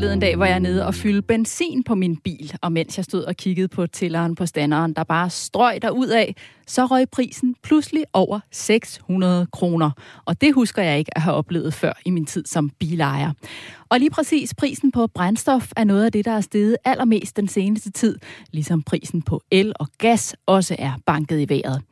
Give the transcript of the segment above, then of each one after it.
приехали en dag, hvor jeg nede og fylde benzin på min bil, og mens jeg stod og kiggede på tælleren på standeren, der bare strøg der ud af, så røg prisen pludselig over 600 kroner. Og det husker jeg ikke at have oplevet før i min tid som bilejer. Og lige præcis prisen på brændstof er noget af det, der er steget allermest den seneste tid, ligesom prisen på el og gas også er banket i vejret.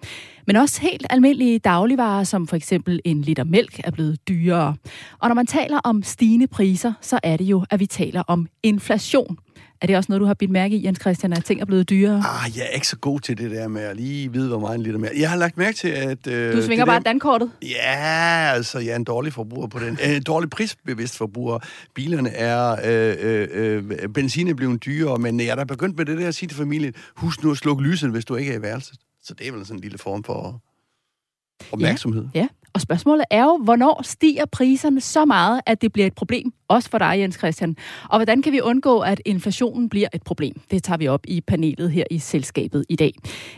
Men også helt almindelige dagligvarer, som for eksempel en liter mælk, er blevet dyrere. Og når man taler om stigende priser, så er det jo, at vi taler om inflation. Er det også noget, du har bidt mærke i, Jens Christian, at ting er blevet dyrere? Ah, jeg er ikke så god til det der med at lige vide, hvor meget en liter mere. Jeg har lagt mærke til, at... Øh, du svinger bare der... dankortet? Ja, altså, jeg er en dårlig forbruger på den. En dårlig prisbevidst forbruger. Bilerne er... Øh, øh, øh, benzin er blevet dyrere, men jeg er da begyndt med det der at sige til familien, husk nu at slukke lyset, hvis du ikke er i værelset. Så det er vel sådan en lille form for opmærksomhed. Ja, ja. Og spørgsmålet er jo, hvornår stiger priserne så meget, at det bliver et problem, også for dig, Jens Christian? Og hvordan kan vi undgå, at inflationen bliver et problem? Det tager vi op i panelet her i selskabet i dag.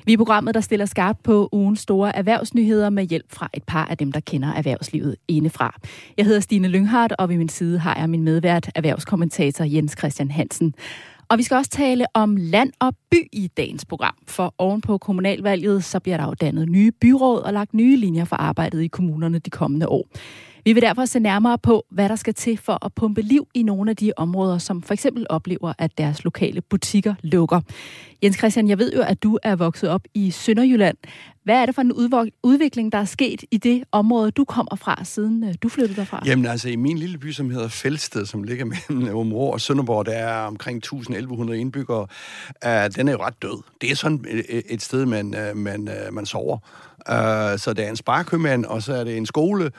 Vi er programmet, der stiller skarpt på ugens store erhvervsnyheder med hjælp fra et par af dem, der kender erhvervslivet indefra. Jeg hedder Stine Lynghardt, og ved min side har jeg min medvært, erhvervskommentator Jens Christian Hansen. Og vi skal også tale om land og by i dagens program, for ovenpå kommunalvalget, så bliver der jo dannet nye byråd og lagt nye linjer for arbejdet i kommunerne de kommende år. Vi vil derfor se nærmere på, hvad der skal til for at pumpe liv i nogle af de områder, som for eksempel oplever, at deres lokale butikker lukker. Jens Christian, jeg ved jo, at du er vokset op i Sønderjylland. Hvad er det for en udvikling, der er sket i det område, du kommer fra, siden øh, du flyttede derfra? Jamen altså, i min lille by, som hedder Fælsted, som ligger mellem Områ og Sønderborg, der er omkring 1.100 indbyggere, uh, den er jo ret død. Det er sådan et, et sted, man, øh, man, man sover. Uh, så der er en sparkøbmand, og så er det en skole,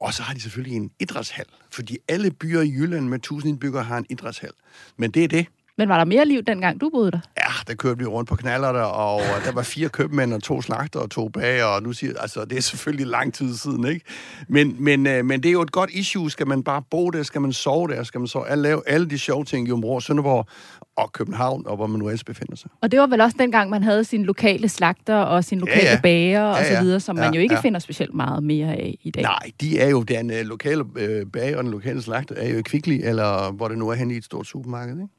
og så har de selvfølgelig en idrætshal, fordi alle byer i Jylland med 1000 indbyggere har en idrætshal. Men det er det. Men var der mere liv, dengang du boede der? Ja, der kørte vi rundt på knaller der, og der var fire købmænd og to slagter og to bager, og nu siger altså, det er selvfølgelig lang tid siden, ikke? Men, men, øh, men det er jo et godt issue. Skal man bare bo der? Skal man sove der? Skal man så lave alle de sjove ting i Områ, Sønderborg og København, og hvor man nu ellers befinder sig? Og det var vel også dengang, man havde sin lokale slagter og sin lokale ja, ja. bager og ja, ja. så videre, som ja, man jo ikke ja. finder specielt meget mere af i dag. Nej, de er jo den uh, lokale bager og den lokale slagter er jo Kvickly, eller hvor det nu er hen i et stort supermarked, ikke?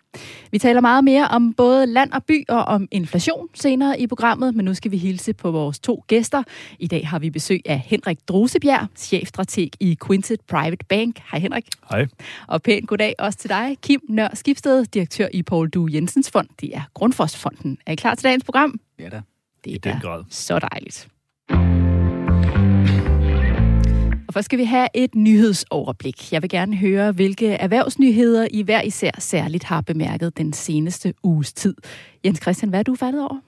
Vi taler meget mere om både land og by og om inflation senere i programmet, men nu skal vi hilse på vores to gæster. I dag har vi besøg af Henrik Drosebjerg, chefstrateg i Quintet Private Bank. Hej Henrik. Hej. Og pænt goddag også til dig, Kim Nør Skibsted, direktør i Paul Du Jensens Fond. Det er Grundfosfonden. Er I klar til dagens program? Ja da. Det I den grad. så dejligt. Og først skal vi have et nyhedsoverblik. Jeg vil gerne høre, hvilke erhvervsnyheder I hver især særligt har bemærket den seneste uges tid. Jens Christian, hvad er du faldet over?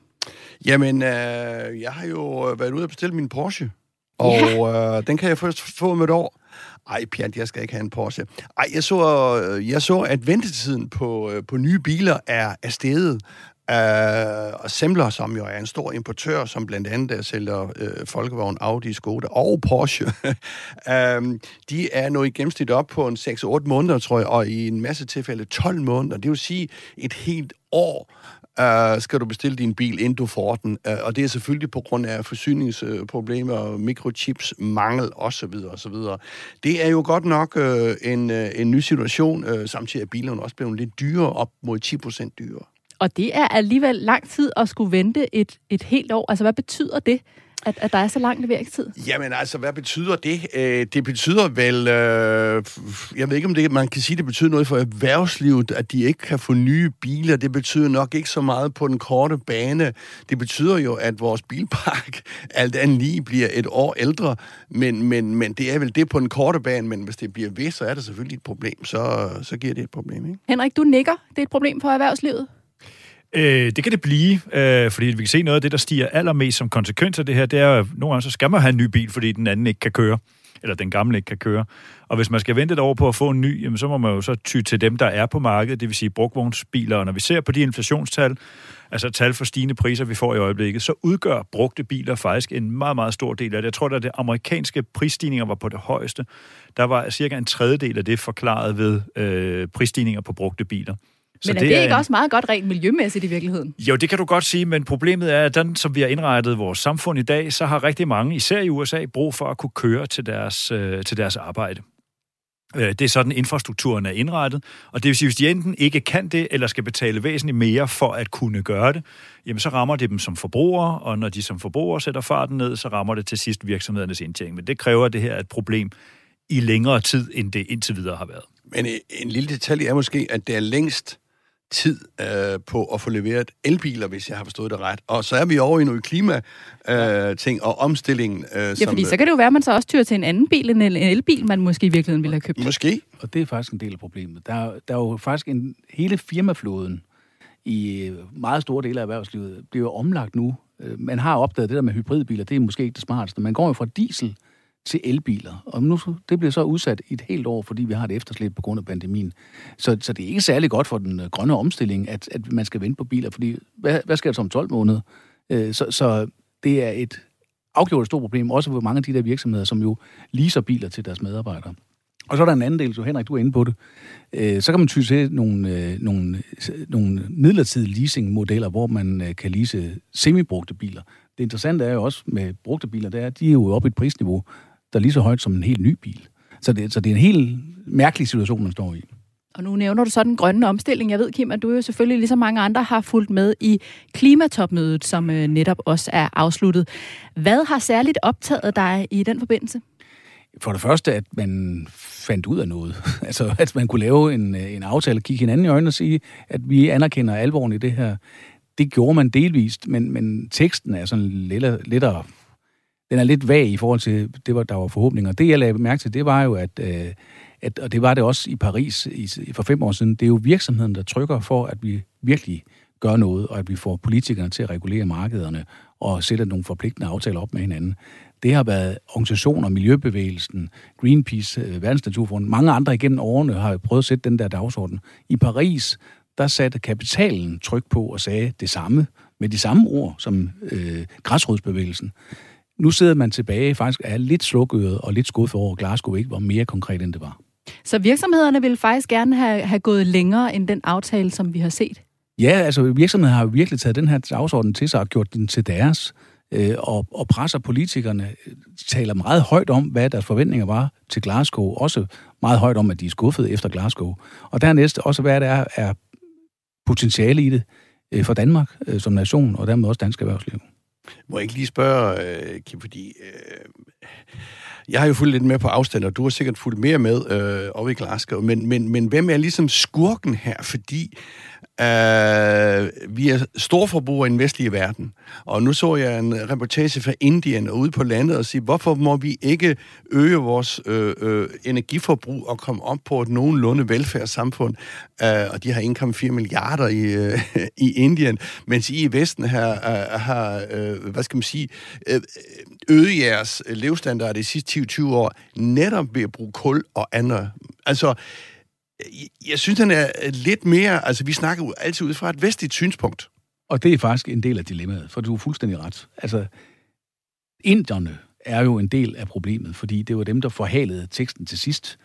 Jamen, øh, jeg har jo været ude og bestille min Porsche. Og ja. øh, den kan jeg først få med et år. Ej, pjat, jeg skal ikke have en Porsche. Ej, jeg så, jeg så at ventetiden på, øh, på nye biler er, er steget. Uh, og Semler, som jo er en stor importør, som blandt andet sælger uh, Folkevogn, Audi, Skoda og Porsche, uh, de er nu i gennemsnit op på en 6-8 måneder, tror jeg, og i en masse tilfælde 12 måneder. Det vil sige et helt år uh, skal du bestille din bil, inden du får den. Uh, og det er selvfølgelig på grund af forsyningsproblemer, mikrochips, mangel osv. osv. Det er jo godt nok uh, en, uh, en ny situation. Uh, samtidig er bilerne også blevet lidt dyrere, op mod 10 procent dyrere. Og det er alligevel lang tid at skulle vente et, et helt år. Altså, hvad betyder det? At, at der er så lang leveringstid? Jamen altså, hvad betyder det? Øh, det betyder vel, øh, jeg ved ikke om det, man kan sige, det betyder noget for erhvervslivet, at de ikke kan få nye biler. Det betyder nok ikke så meget på den korte bane. Det betyder jo, at vores bilpark alt andet lige bliver et år ældre, men, men, men det er vel det på den korte bane, men hvis det bliver ved, så er det selvfølgelig et problem. Så, så giver det et problem, ikke? Henrik, du nikker. Det er et problem for erhvervslivet. Øh, det kan det blive, øh, fordi vi kan se noget af det, der stiger allermest som konsekvens af det her, det er, at nogle gange så skal man have en ny bil, fordi den anden ikke kan køre, eller den gamle ikke kan køre. Og hvis man skal vente et år på at få en ny, jamen, så må man jo så ty til dem, der er på markedet, det vil sige brugvognsbiler. Og når vi ser på de inflationstal, altså tal for stigende priser, vi får i øjeblikket, så udgør brugte biler faktisk en meget, meget stor del af det. Jeg tror, at det amerikanske prisstigninger var på det højeste. Der var cirka en tredjedel af det forklaret ved øh, prisstigninger på brugte biler. Men er det, det er ikke også meget godt rent miljømæssigt i virkeligheden? Jo, det kan du godt sige, men problemet er, at den, som vi har indrettet vores samfund i dag, så har rigtig mange, især i USA, brug for at kunne køre til deres, øh, til deres arbejde. Øh, det er sådan, infrastrukturen er indrettet, og det vil sige, hvis de enten ikke kan det, eller skal betale væsentligt mere for at kunne gøre det, jamen så rammer det dem som forbrugere, og når de som forbrugere sætter farten ned, så rammer det til sidst virksomhedernes indtjening. Men det kræver, at det her er et problem i længere tid, end det indtil videre har været. Men en lille detalje er måske, at det er længst tid øh, på at få leveret elbiler, hvis jeg har forstået det ret. Og så er vi over i noget klima-ting øh, og omstilling. Øh, ja, fordi så kan det jo være, at man så også tyrer til en anden bil end en elbil, man måske i virkeligheden ville have købt. Måske. Og det er faktisk en del af problemet. Der, er, der er jo faktisk en hele firmaflåden i meget store dele af erhvervslivet bliver omlagt nu. Øh, man har opdaget det der med hybridbiler, det er måske ikke det smarteste. Man går jo fra diesel til elbiler. Og nu, det bliver så udsat i et helt år, fordi vi har et efterslæb på grund af pandemien. Så, så det er ikke særlig godt for den øh, grønne omstilling, at, at man skal vente på biler, fordi hvad, hvad sker der så om 12 måneder? Øh, så, så det er et afgjort stort problem, også for mange af de der virksomheder, som jo leaser biler til deres medarbejdere. Og så er der en anden del, så Henrik, du er inde på det. Øh, så kan man ty til nogle, øh, nogle, nogle midlertidige leasingmodeller, hvor man øh, kan lease semibrugte biler. Det interessante er jo også med brugte biler, det er, at de er jo oppe i et prisniveau, der er lige så højt som en helt ny bil. Så det, så det er en helt mærkelig situation, man står i. Og nu nævner du så den grønne omstilling. Jeg ved, Kim, at du jo selvfølgelig, ligesom mange andre, har fulgt med i klimatopmødet, som øh, netop også er afsluttet. Hvad har særligt optaget dig i den forbindelse? For det første, at man fandt ud af noget. altså, at man kunne lave en, øh, en aftale, kigge hinanden i øjnene og sige, at vi anerkender alvoren i det her. Det gjorde man delvist, men, men teksten er sådan lidt, lidt den er lidt vag i forhold til, det var, der var forhåbninger. Det, jeg lagde mærke til, det var jo, at, øh, at og det var det også i Paris i, for fem år siden, det er jo virksomheden, der trykker for, at vi virkelig gør noget, og at vi får politikerne til at regulere markederne og sætte nogle forpligtende aftaler op med hinanden. Det har været organisationer, Miljøbevægelsen, Greenpeace, øh, Verdensnaturfonden, mange andre igennem årene har prøvet at sætte den der dagsorden. I Paris, der satte kapitalen tryk på og sagde det samme, med de samme ord som øh, græsrodsbevægelsen nu sidder man tilbage faktisk er lidt slukøret og lidt skuffet over, at Glasgow ikke var mere konkret, end det var. Så virksomhederne vil faktisk gerne have, have gået længere end den aftale, som vi har set? Ja, altså virksomhederne har jo virkelig taget den her dagsorden til sig og gjort den til deres, øh, og, og presser politikerne, taler meget højt om, hvad deres forventninger var til Glasgow, også meget højt om, at de er skuffet efter Glasgow. Og dernæst også, hvad der er, er potentiale i det øh, for Danmark øh, som nation, og dermed også dansk erhvervsliv. Må jeg ikke lige spørge, øh, Kim, fordi øh, jeg har jo fulgt lidt med på afstand, og du har sikkert fulgt mere med øh, over i Glasgow, men, men, men hvem er ligesom skurken her? Fordi Uh, vi er storforbrugere i den vestlige verden, og nu så jeg en reportage fra Indien og ude på landet og sige, hvorfor må vi ikke øge vores øh, øh, energiforbrug og komme op på et nogenlunde velfærdssamfund? Uh, og de har 1,4 milliarder i, øh, i Indien, mens I i Vesten har, uh, har uh, hvad skal man sige, uh, øget jeres levestandard de sidste 20 år netop ved at bruge kul og andre. Altså, jeg synes, den er lidt mere... Altså, vi snakker jo altid ud fra et vestligt synspunkt. Og det er faktisk en del af dilemmaet, for du er fuldstændig ret. Altså, inderne er jo en del af problemet, fordi det var dem, der forhalede teksten til sidst.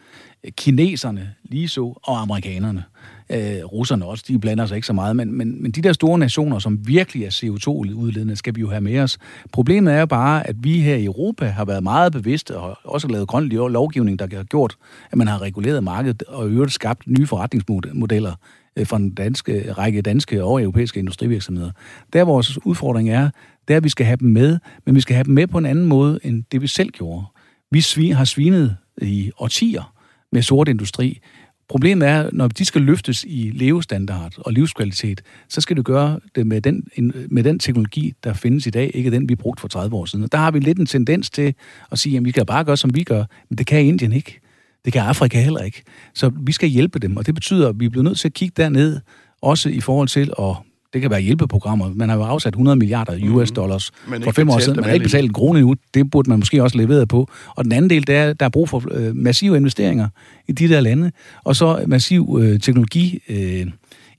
Kineserne lige så, og amerikanerne. Øh, russerne også, de blander sig ikke så meget, men, men, men de der store nationer, som virkelig er CO2-udledende, skal vi jo have med os. Problemet er jo bare, at vi her i Europa har været meget bevidste, og også lavet grøn lovgivning, der har gjort, at man har reguleret markedet og i øvrigt skabt nye forretningsmodeller øh, for en danske, række danske og europæiske industrivirksomheder. Der vores udfordring er, det er, at vi skal have dem med, men vi skal have dem med på en anden måde, end det vi selv gjorde. Vi svin, har svinet i årtier med sort industri. Problemet er, når de skal løftes i levestandard og livskvalitet, så skal du gøre det med den, med den teknologi, der findes i dag, ikke den, vi brugte for 30 år siden. Der har vi lidt en tendens til at sige, at vi kan bare gøre, som vi gør, men det kan Indien ikke. Det kan Afrika heller ikke. Så vi skal hjælpe dem, og det betyder, at vi bliver nødt til at kigge derned, også i forhold til at det kan være hjælpeprogrammer. Man har jo afsat 100 milliarder mhm. US dollars mm, for fem år siden. Man har ikke betalt en krone endnu. Det burde man måske også levere på. Og den anden del, det er, der er brug for øh, massive investeringer i de der lande. Og så massiv øh, teknologi øh,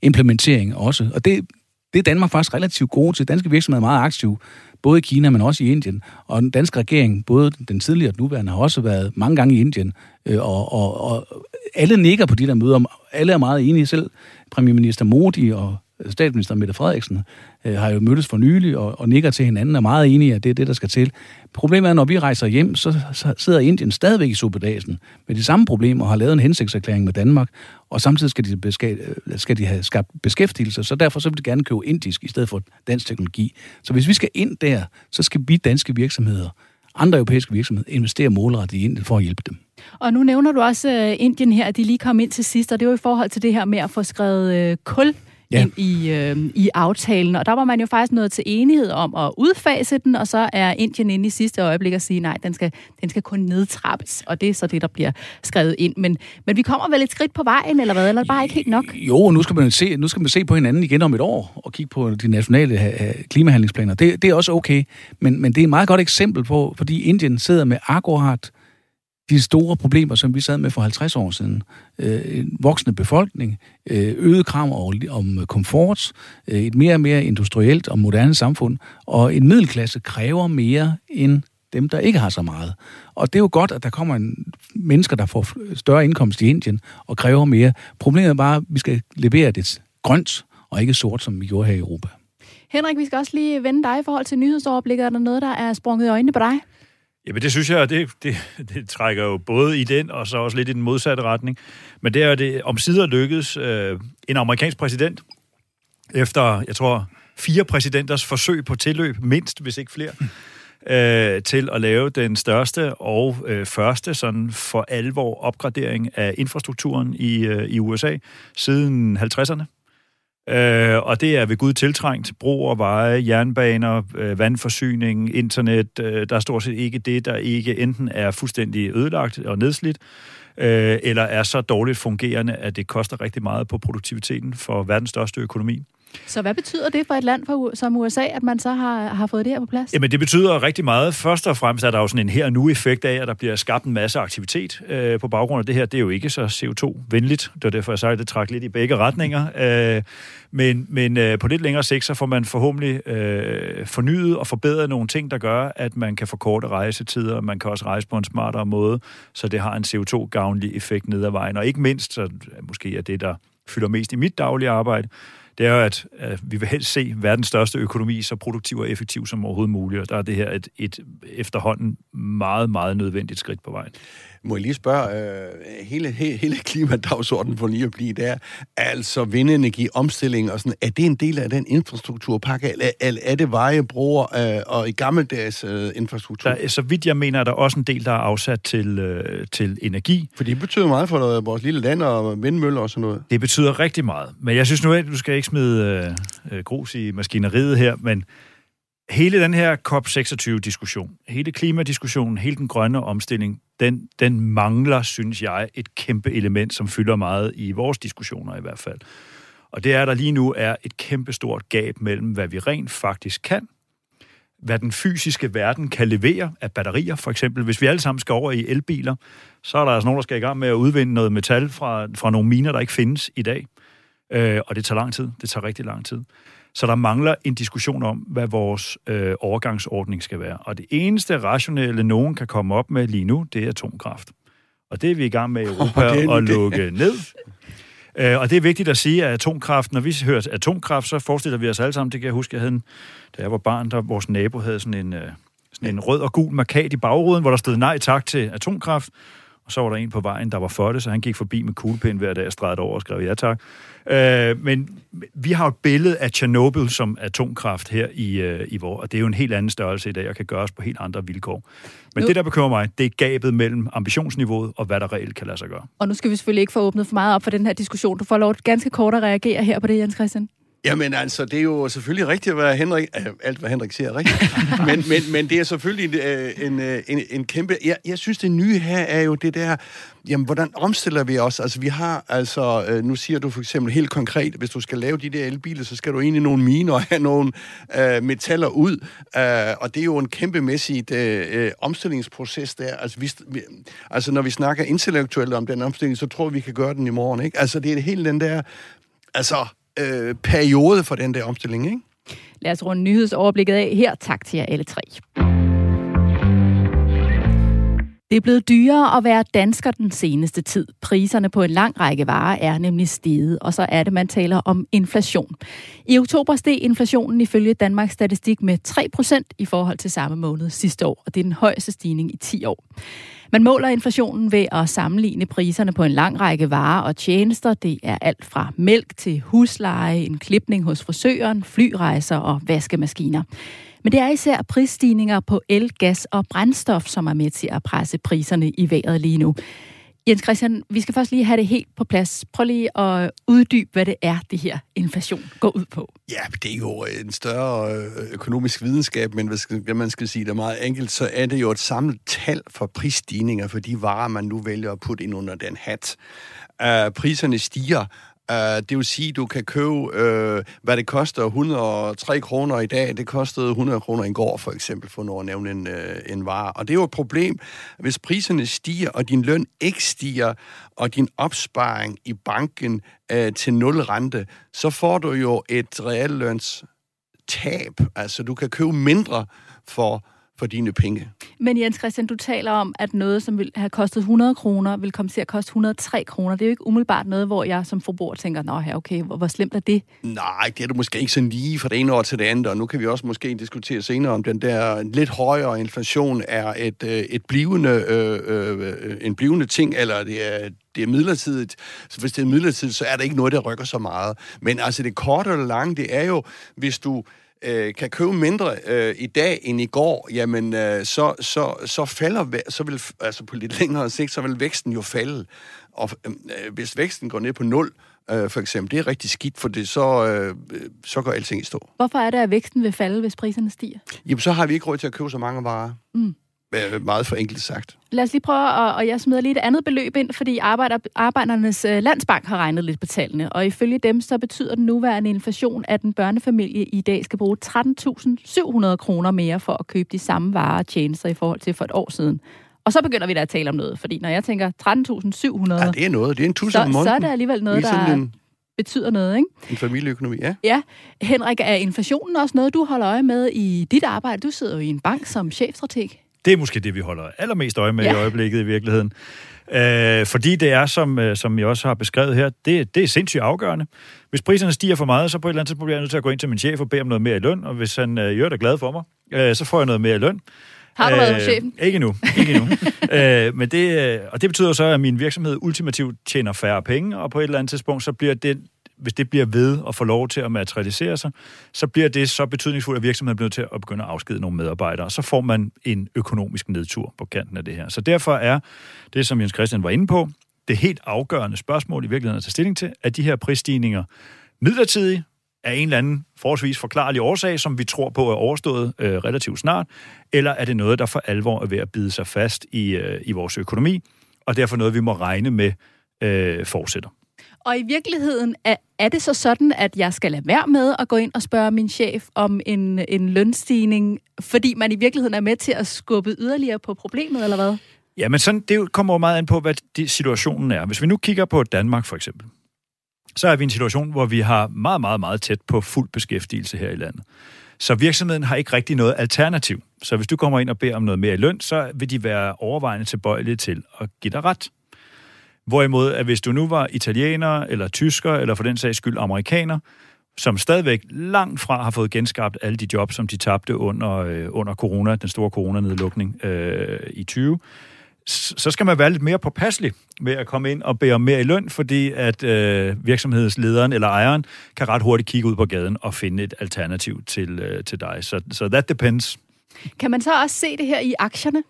implementering også. Og det, det er Danmark faktisk relativt gode til. Danske virksomheder er meget aktive, både i Kina, men også i Indien. Og den danske regering, både den tidligere og den nuværende, har også været mange gange i Indien. Øh, og, og, og alle nikker på de der møder. Alle er meget enige selv. Premierminister Modi og statsminister Mette Frederiksen øh, har jo mødtes for nylig og, og nikker til hinanden og er meget enige, at det er det, der skal til. Problemet er, når vi rejser hjem, så, så sidder Indien stadigvæk i superdagen med de samme problemer og har lavet en hensigtserklæring med Danmark, og samtidig skal de, beska- øh, skal de have skabt beskæftigelse, så derfor så vil de gerne købe indisk i stedet for dansk teknologi. Så hvis vi skal ind der, så skal vi danske virksomheder, andre europæiske virksomheder, investere målrettet i Indien for at hjælpe dem. Og nu nævner du også øh, Indien her, at de lige kom ind til sidst, og det var i forhold til det her med at få skrevet øh, kul ja. ind i, øh, i aftalen. Og der var man jo faktisk nået til enighed om at udfase den, og så er Indien inde i sidste øjeblik og sige, nej, den skal, den skal kun nedtrappes. Og det er så det, der bliver skrevet ind. Men, men vi kommer vel et skridt på vejen, eller hvad? Eller er det bare ikke helt nok? Jo, nu skal man se, nu skal man se på hinanden igen om et år, og kigge på de nationale klimahandlingsplaner. Det, det er også okay. Men, men det er et meget godt eksempel på, fordi Indien sidder med akkurat de store problemer, som vi sad med for 50 år siden. Øh, en voksende befolkning, øh, øget krav om komfort, øh, et mere og mere industrielt og moderne samfund, og en middelklasse kræver mere end dem, der ikke har så meget. Og det er jo godt, at der kommer en mennesker, der får større indkomst i Indien og kræver mere. Problemet er bare, at vi skal levere det grønt og ikke sort, som vi gjorde her i Europa. Henrik, vi skal også lige vende dig i forhold til nyhedsoverblikket. Er der noget, der er sprunget i øjnene på dig? Jamen det synes jeg, det, det, det trækker jo både i den, og så også lidt i den modsatte retning. Men det er det om sider lykkedes øh, en amerikansk præsident, efter, jeg tror, fire præsidenters forsøg på tilløb, mindst, hvis ikke flere, øh, til at lave den største og øh, første sådan for alvor opgradering af infrastrukturen i, øh, i USA siden 50'erne. Øh, og det er ved Gud tiltrængt. Broer, veje, jernbaner, øh, vandforsyning, internet. Øh, der er stort set ikke det, der ikke enten er fuldstændig ødelagt og nedslidt, øh, eller er så dårligt fungerende, at det koster rigtig meget på produktiviteten for verdens største økonomi. Så hvad betyder det for et land for, som USA, at man så har, har fået det her på plads? Jamen det betyder rigtig meget. Først og fremmest er der jo sådan en her nu effekt af, at der bliver skabt en masse aktivitet øh, på baggrund af det her. Det er jo ikke så CO2-venligt. Det er derfor, jeg sagde, at det trækker lidt i begge retninger. Øh, men men øh, på lidt længere sigt, så får man forhåbentlig øh, fornyet og forbedret nogle ting, der gør, at man kan forkorte rejsetider, man kan også rejse på en smartere måde, så det har en CO2-gavnlig effekt ned ad vejen. Og ikke mindst, så måske er det, der fylder mest i mit daglige arbejde, det er jo, at, vi vil helst se verdens største økonomi så produktiv og effektiv som overhovedet muligt, og der er det her et, et efterhånden meget, meget nødvendigt skridt på vejen. Må jeg lige spørge, øh, hele, he, hele klimadagsordenen for lige at blive der, altså vindenergi, omstilling og sådan, er det en del af den infrastrukturpakke, eller, eller er det veje, broer øh, og i gammeldags øh, infrastruktur? Der, så vidt jeg mener, er der også en del, der er afsat til, øh, til energi. For det betyder meget for vores lille land og vindmøller og sådan noget. Det betyder rigtig meget. Men jeg synes nu, at du skal ikke smide øh, grus i maskineriet her, men hele den her COP26-diskussion, hele klimadiskussionen, hele den grønne omstilling, den, den mangler, synes jeg, et kæmpe element, som fylder meget i vores diskussioner i hvert fald. Og det er, der lige nu er et kæmpe stort gab mellem, hvad vi rent faktisk kan, hvad den fysiske verden kan levere af batterier, for eksempel. Hvis vi alle sammen skal over i elbiler, så er der altså nogen, der skal i gang med at udvinde noget metal fra, fra nogle miner, der ikke findes i dag. Øh, og det tager lang tid. Det tager rigtig lang tid. Så der mangler en diskussion om, hvad vores øh, overgangsordning skal være. Og det eneste rationelle, nogen kan komme op med lige nu, det er atomkraft. Og det er vi i gang med i Europa oh, at lukke ned. Øh, og det er vigtigt at sige, at atomkraft, når vi hører atomkraft, så forestiller vi os alle sammen, det kan jeg huske, jeg havde en, da jeg var barn, der vores nabo havde sådan en, øh, sådan en rød og gul markat i bagruden, hvor der stod nej tak til atomkraft og så var der en på vejen, der var for det, så han gik forbi med kuglepind hver dag og stregede over og skrev ja tak. Øh, men vi har et billede af Tjernobyl som atomkraft her i, øh, i vor, og det er jo en helt anden størrelse i dag, og kan gøres på helt andre vilkår. Men nu. det, der bekymrer mig, det er gabet mellem ambitionsniveauet og hvad der reelt kan lade sig gøre. Og nu skal vi selvfølgelig ikke få åbnet for meget op for den her diskussion. Du får lov ganske kort at reagere her på det, Jens Christian. Jamen altså, det er jo selvfølgelig rigtigt, hvad Henrik, øh, alt hvad Henrik siger er rigtigt, men, men, men det er selvfølgelig øh, en, en, en, en kæmpe... Jeg, jeg synes, det nye her er jo det der, jamen, hvordan omstiller vi os? Altså, vi har altså, øh, nu siger du for eksempel helt konkret, hvis du skal lave de der elbiler, så skal du ind i nogle miner og have nogle øh, metaller ud, øh, og det er jo en kæmpemæssig øh, øh, omstillingsproces der. Altså, vi, vi, altså, når vi snakker intellektuelt om den omstilling, så tror vi, vi kan gøre den i morgen, ikke? Altså, det er helt den der... Altså, øh, periode for den der omstilling, ikke? Lad os runde nyhedsoverblikket af her. Tak til jer alle tre. Det er blevet dyrere at være dansker den seneste tid. Priserne på en lang række varer er nemlig steget, og så er det, man taler om inflation. I oktober steg inflationen ifølge Danmarks Statistik med 3% i forhold til samme måned sidste år, og det er den højeste stigning i 10 år. Man måler inflationen ved at sammenligne priserne på en lang række varer og tjenester. Det er alt fra mælk til husleje, en klipning hos frisøren, flyrejser og vaskemaskiner. Men det er især prisstigninger på el, gas og brændstof, som er med til at presse priserne i vejret lige nu. Jens Christian, vi skal først lige have det helt på plads. Prøv lige at uddybe, hvad det er, det her inflation går ud på. Ja, det er jo øh, en større øh, økonomisk videnskab, men hvad man skal sige det meget enkelt, så er det jo et samlet tal for prisstigninger for de varer, man nu vælger at putte ind under den hat. Uh, priserne stiger, Uh, det vil sige, at du kan købe, uh, hvad det koster 103 kroner i dag, det kostede 100 kroner i går, for eksempel, for når at nævne en, uh, en vare. Og det er jo et problem, hvis priserne stiger, og din løn ikke stiger, og din opsparing i banken uh, til nul rente, så får du jo et realløns tab. Altså, du kan købe mindre for for dine penge. Men Jens Christian, du taler om, at noget, som vil have kostet 100 kroner, vil komme til at koste 103 kroner. Det er jo ikke umiddelbart noget, hvor jeg som forbruger tænker, nå her, okay, hvor, hvor slemt er det? Nej, det er du måske ikke sådan lige fra det ene år til det andet, og nu kan vi også måske diskutere senere, om den der lidt højere inflation er et, øh, et blivende, øh, øh, en blivende ting, eller det er, det er midlertidigt. Så hvis det er midlertidigt, så er der ikke noget, der rykker så meget. Men altså det korte og lange, det er jo, hvis du øh, kan købe mindre øh, i dag end i går, jamen øh, så, så, så falder, så vil, altså på lidt længere sigt, så vil væksten jo falde. Og øh, hvis væksten går ned på nul, øh, for eksempel, det er rigtig skidt, for det, så, øh, så går alting i stå. Hvorfor er det, at væksten vil falde, hvis priserne stiger? Jamen, så har vi ikke råd til at købe så mange varer. Mm. Meget for enkelt sagt. Lad os lige prøve, og, og jeg smider lige et andet beløb ind, fordi arbejder, Arbejdernes uh, Landsbank har regnet lidt på tallene, og ifølge dem, så betyder den nuværende inflation, at en børnefamilie i dag skal bruge 13.700 kroner mere for at købe de samme varer og tjenester i forhold til for et år siden. Og så begynder vi da at tale om noget, fordi når jeg tænker 13.700... Ja, det er noget. Det er en tusind om måneden. Så er det alligevel noget, der en, betyder noget, ikke? En familieøkonomi, ja. Ja. Henrik, er inflationen også noget, du holder øje med i dit arbejde? Du sidder jo i en bank som chefstrateg. Det er måske det, vi holder allermest øje med ja. i øjeblikket i virkeligheden. Øh, fordi det er, som, øh, som jeg også har beskrevet her, det, det er sindssygt afgørende. Hvis priserne stiger for meget, så på et eller andet tidspunkt bliver jeg nødt til at gå ind til min chef og bede om noget mere i løn, og hvis han øh, gør det glad for mig, øh, så får jeg noget mere i løn. Har du været hos chefen? Ikke nu. Ikke endnu. øh, men det, øh, og det betyder så, at min virksomhed ultimativt tjener færre penge, og på et eller andet tidspunkt, så bliver det hvis det bliver ved at få lov til at materialisere sig, så bliver det så betydningsfuldt, at virksomheden bliver til at begynde at afskede nogle medarbejdere, og så får man en økonomisk nedtur på kanten af det her. Så derfor er det, som Jens Christian var inde på, det helt afgørende spørgsmål i virkeligheden at tage stilling til, at de her prisstigninger midlertidige, af en eller anden forholdsvis forklarlig årsag, som vi tror på er overstået øh, relativt snart, eller er det noget, der for alvor er ved at bide sig fast i, øh, i vores økonomi, og derfor noget, vi må regne med øh, fortsætter. Og i virkeligheden, er, er det så sådan, at jeg skal lade være med at gå ind og spørge min chef om en, en lønstigning, fordi man i virkeligheden er med til at skubbe yderligere på problemet, eller hvad? Ja, men sådan, det kommer jo meget an på, hvad det, situationen er. Hvis vi nu kigger på Danmark for eksempel, så er vi i en situation, hvor vi har meget, meget, meget tæt på fuld beskæftigelse her i landet. Så virksomheden har ikke rigtig noget alternativ. Så hvis du kommer ind og beder om noget mere i løn, så vil de være overvejende tilbøjelige til at give dig ret. Hvorimod, at hvis du nu var italiener, eller tysker, eller for den sags skyld amerikaner, som stadigvæk langt fra har fået genskabt alle de jobs, som de tabte under, øh, under corona, den store coronanedlukning øh, i 20, så skal man være lidt mere påpasselig med at komme ind og bede om mere i løn, fordi at øh, virksomhedslederen eller ejeren kan ret hurtigt kigge ud på gaden og finde et alternativ til, øh, til dig. Så, so that depends. Kan man så også se det her i aktierne?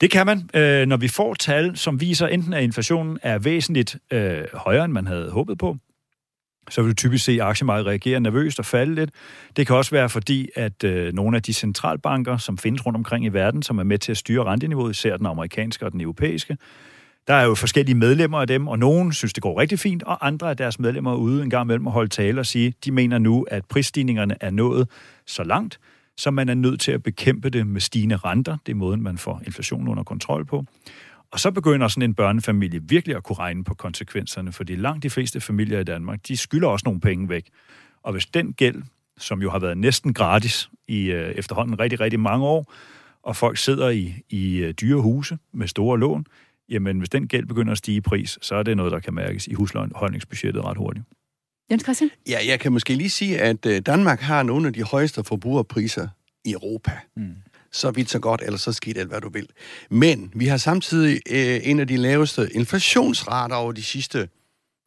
Det kan man, øh, når vi får tal, som viser enten, at inflationen er væsentligt øh, højere, end man havde håbet på, så vil du typisk se aktiemarkedet reagere nervøst og falde lidt. Det kan også være fordi, at øh, nogle af de centralbanker, som findes rundt omkring i verden, som er med til at styre renteniveauet, især den amerikanske og den europæiske, der er jo forskellige medlemmer af dem, og nogen synes, det går rigtig fint, og andre af deres medlemmer er ude en gang imellem at holde tale og sige, de mener nu, at prisstigningerne er nået så langt, så man er nødt til at bekæmpe det med stigende renter. Det er måden, man får inflationen under kontrol på. Og så begynder sådan en børnefamilie virkelig at kunne regne på konsekvenserne, fordi langt de fleste familier i Danmark, de skylder også nogle penge væk. Og hvis den gæld, som jo har været næsten gratis i øh, efterhånden rigtig, rigtig mange år, og folk sidder i, i øh, dyre huse med store lån, jamen hvis den gæld begynder at stige i pris, så er det noget, der kan mærkes i husholdningsbudgettet ret hurtigt. Jens Christian? Ja, jeg kan måske lige sige, at øh, Danmark har nogle af de højeste forbrugerpriser i Europa. Mm. Så vidt så godt, eller så skidt alt, hvad du vil. Men vi har samtidig øh, en af de laveste inflationsrater over de sidste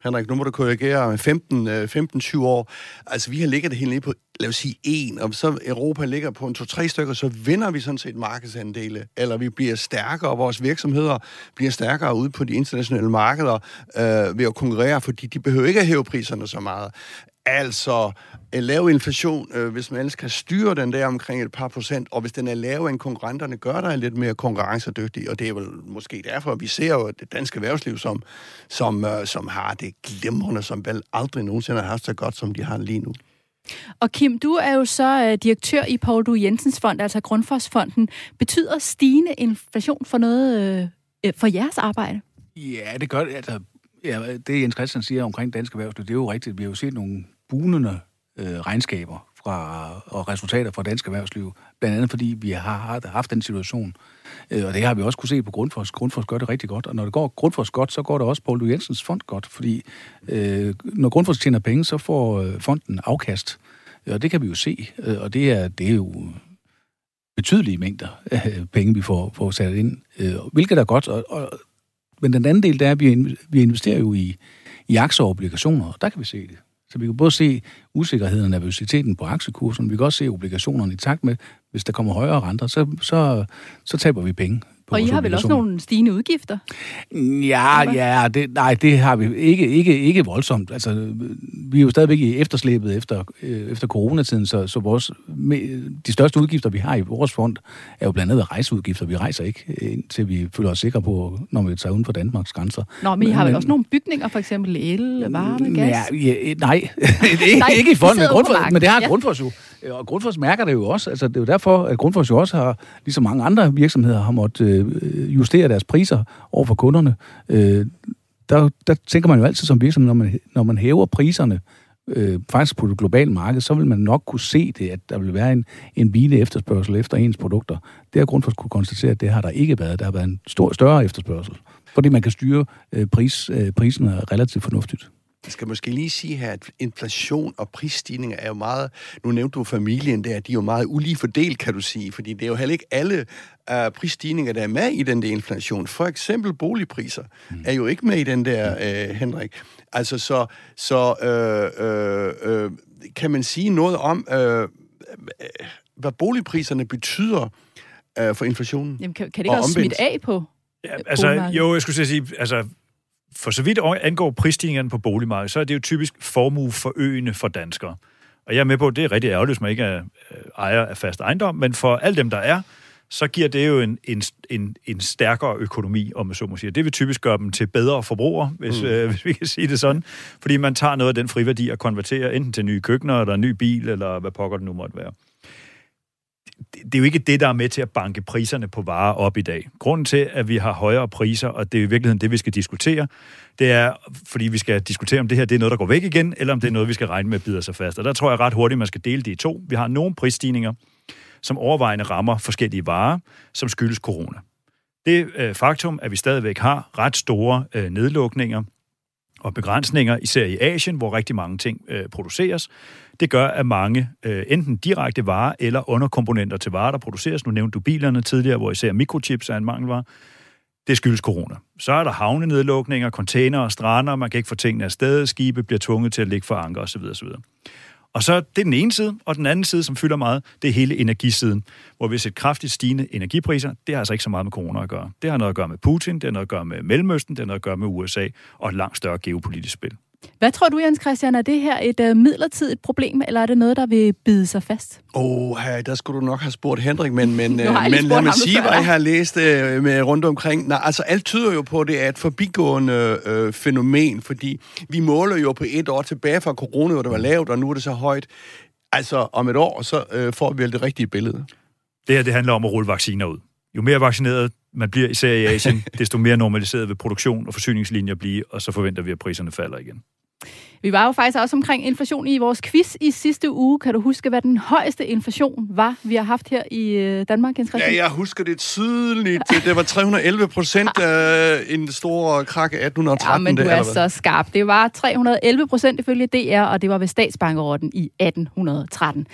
Henrik, nu må du korrigere 15-20 øh, år. Altså, vi har ligget det helt nede på, lad os sige, 1, og så Europa ligger på en 2-3 stykker, så vinder vi sådan set markedsandele, eller vi bliver stærkere, og vores virksomheder bliver stærkere ude på de internationale markeder øh, ved at konkurrere, fordi de behøver ikke at hæve priserne så meget. Altså, en lav inflation, øh, hvis man ellers kan styre den der omkring et par procent, og hvis den er lavere end konkurrenterne, gør dig lidt mere konkurrencedygtig, og det er vel måske derfor, at vi ser jo det danske erhvervsliv, som, som, øh, som har det glimrende, som vel aldrig nogensinde har haft så godt, som de har lige nu. Og Kim, du er jo så øh, direktør i Paul Du Jensens Fond, altså Grundforsfonden. Betyder stigende inflation for noget øh, øh, for jeres arbejde? Ja, det gør det. Altså, ja, det Jens Christian siger omkring dansk erhvervsliv, det er jo rigtigt. Vi har jo set nogle bunende øh, regnskaber fra, og resultater fra dansk erhvervsliv. Blandt andet fordi vi har, har haft den situation. Øh, og det har vi også kunne se på Grundfos. Grundfos gør det rigtig godt. Og når det går Grundfos godt, så går det også Poul Jensens fond godt. Fordi øh, når Grundfos tjener penge, så får øh, fonden afkast. Og det kan vi jo se. Øh, og det er, det er jo betydelige mængder øh, penge, vi får, får sat ind. Øh, hvilket er godt. Og, og, men den anden del, der er, at vi, vi investerer jo i, i aktier og obligationer, og der kan vi se det. Så vi kan både se usikkerheden og nervøsiteten på aktiekursen, vi kan også se obligationerne i takt med, hvis der kommer højere renter, så, så, så taber vi penge. Og I har vel også nogle stigende udgifter? Ja, ja, det, nej, det har vi ikke, ikke, ikke voldsomt. Altså, vi er jo stadigvæk i efterslæbet efter, øh, efter coronatiden, så, så vores, de største udgifter, vi har i vores fond, er jo blandt andet rejseudgifter. Vi rejser ikke, indtil vi føler os sikre på, når vi tager uden for Danmarks grænser. Nå, men I har vel også nogle bygninger, for eksempel el, varme, gas? Ja, ja, nej, ikke, nej, ikke i fonden, men, men det har ja. Grundfos jo. Og Grundfos mærker det jo også. Altså, det er jo derfor, at Grundfos jo også har, ligesom mange andre virksomheder, har måttet øh, justere deres priser over for kunderne. Øh, der, der tænker man jo altid som virksomhed, når man, når man hæver priserne, øh, faktisk på det globale marked, så vil man nok kunne se det, at der vil være en, en vigende efterspørgsel efter ens produkter. Det har Grundfos kunne konstatere, at det har der ikke været. Der har været en stor, større efterspørgsel, fordi man kan styre øh, pris, øh, priserne relativt fornuftigt. Jeg skal måske lige sige her, at inflation og prisstigninger er jo meget... Nu nævnte du familien der, de er jo meget ulige fordelt, kan du sige, fordi det er jo heller ikke alle uh, prisstigninger, der er med i den der inflation. For eksempel boligpriser mm. er jo ikke med i den der, uh, Henrik. Altså, så, så uh, uh, uh, kan man sige noget om, uh, hvad boligpriserne betyder uh, for inflationen? Jamen, kan, kan det ikke også smitte af på Ja, altså, jo, jeg skulle sige, altså, for så vidt angår prisstigningerne på boligmarkedet, så er det jo typisk formueforøgende for danskere. Og jeg er med på, at det er rigtig ærgerligt, hvis man ikke er øh, ejer af fast ejendom, men for alle dem, der er, så giver det jo en, en, en, en stærkere økonomi, om man så må sige. Det vil typisk gøre dem til bedre forbrugere, hvis, mm. øh, hvis vi kan sige det sådan. Fordi man tager noget af den friværdi og konverterer enten til nye køkkener, eller en ny bil, eller hvad pokker det nu måtte være det er jo ikke det, der er med til at banke priserne på varer op i dag. Grunden til, at vi har højere priser, og det er i virkeligheden det, vi skal diskutere, det er, fordi vi skal diskutere, om det her det er noget, der går væk igen, eller om det er noget, vi skal regne med bider sig fast. Og der tror jeg ret hurtigt, man skal dele det i to. Vi har nogle prisstigninger, som overvejende rammer forskellige varer, som skyldes corona. Det øh, faktum, at vi stadigvæk har ret store øh, nedlukninger og begrænsninger, især i Asien, hvor rigtig mange ting øh, produceres, det gør, at mange øh, enten direkte varer eller underkomponenter til varer, der produceres, nu nævnte du bilerne tidligere, hvor især mikrochips er en mangelvare, det skyldes corona. Så er der havnenedlukninger, container og strander, man kan ikke få tingene afsted, skibe bliver tvunget til at ligge for anker osv. osv. Og så det er den ene side, og den anden side, som fylder meget, det er hele energisiden, hvor vi har set kraftigt stigende energipriser. Det har altså ikke så meget med corona at gøre. Det har noget at gøre med Putin, det har noget at gøre med Mellemøsten, det har noget at gøre med USA og et langt større geopolitisk spil. Hvad tror du, Jens Christian, er det her et uh, midlertidigt problem, eller er det noget, der vil bide sig fast? Åh, oh, der skulle du nok have spurgt Hendrik, men, men, men lad mig sige, hvad jeg har læst uh, med rundt omkring. Nej, altså alt tyder jo på, at det er et forbigående uh, fænomen, fordi vi måler jo på et år tilbage fra corona, hvor det var lavt, og nu er det så højt. Altså om et år, så uh, får vi det rigtige billede. Det her, det handler om at rulle vacciner ud. Jo mere vaccineret man bliver især i Asien, desto mere normaliseret vil produktion og forsyningslinjer blive, og så forventer vi, at priserne falder igen. Vi var jo faktisk også omkring inflation i vores quiz i sidste uge. Kan du huske, hvad den højeste inflation var, vi har haft her i øh, Danmark, Jens Ja, jeg husker det tydeligt. Det var 311 procent af en stor krak af 1813. Ja, men du det, er så skarp. Det var 311 procent ifølge DR, og det var ved statsbankerotten i 1813.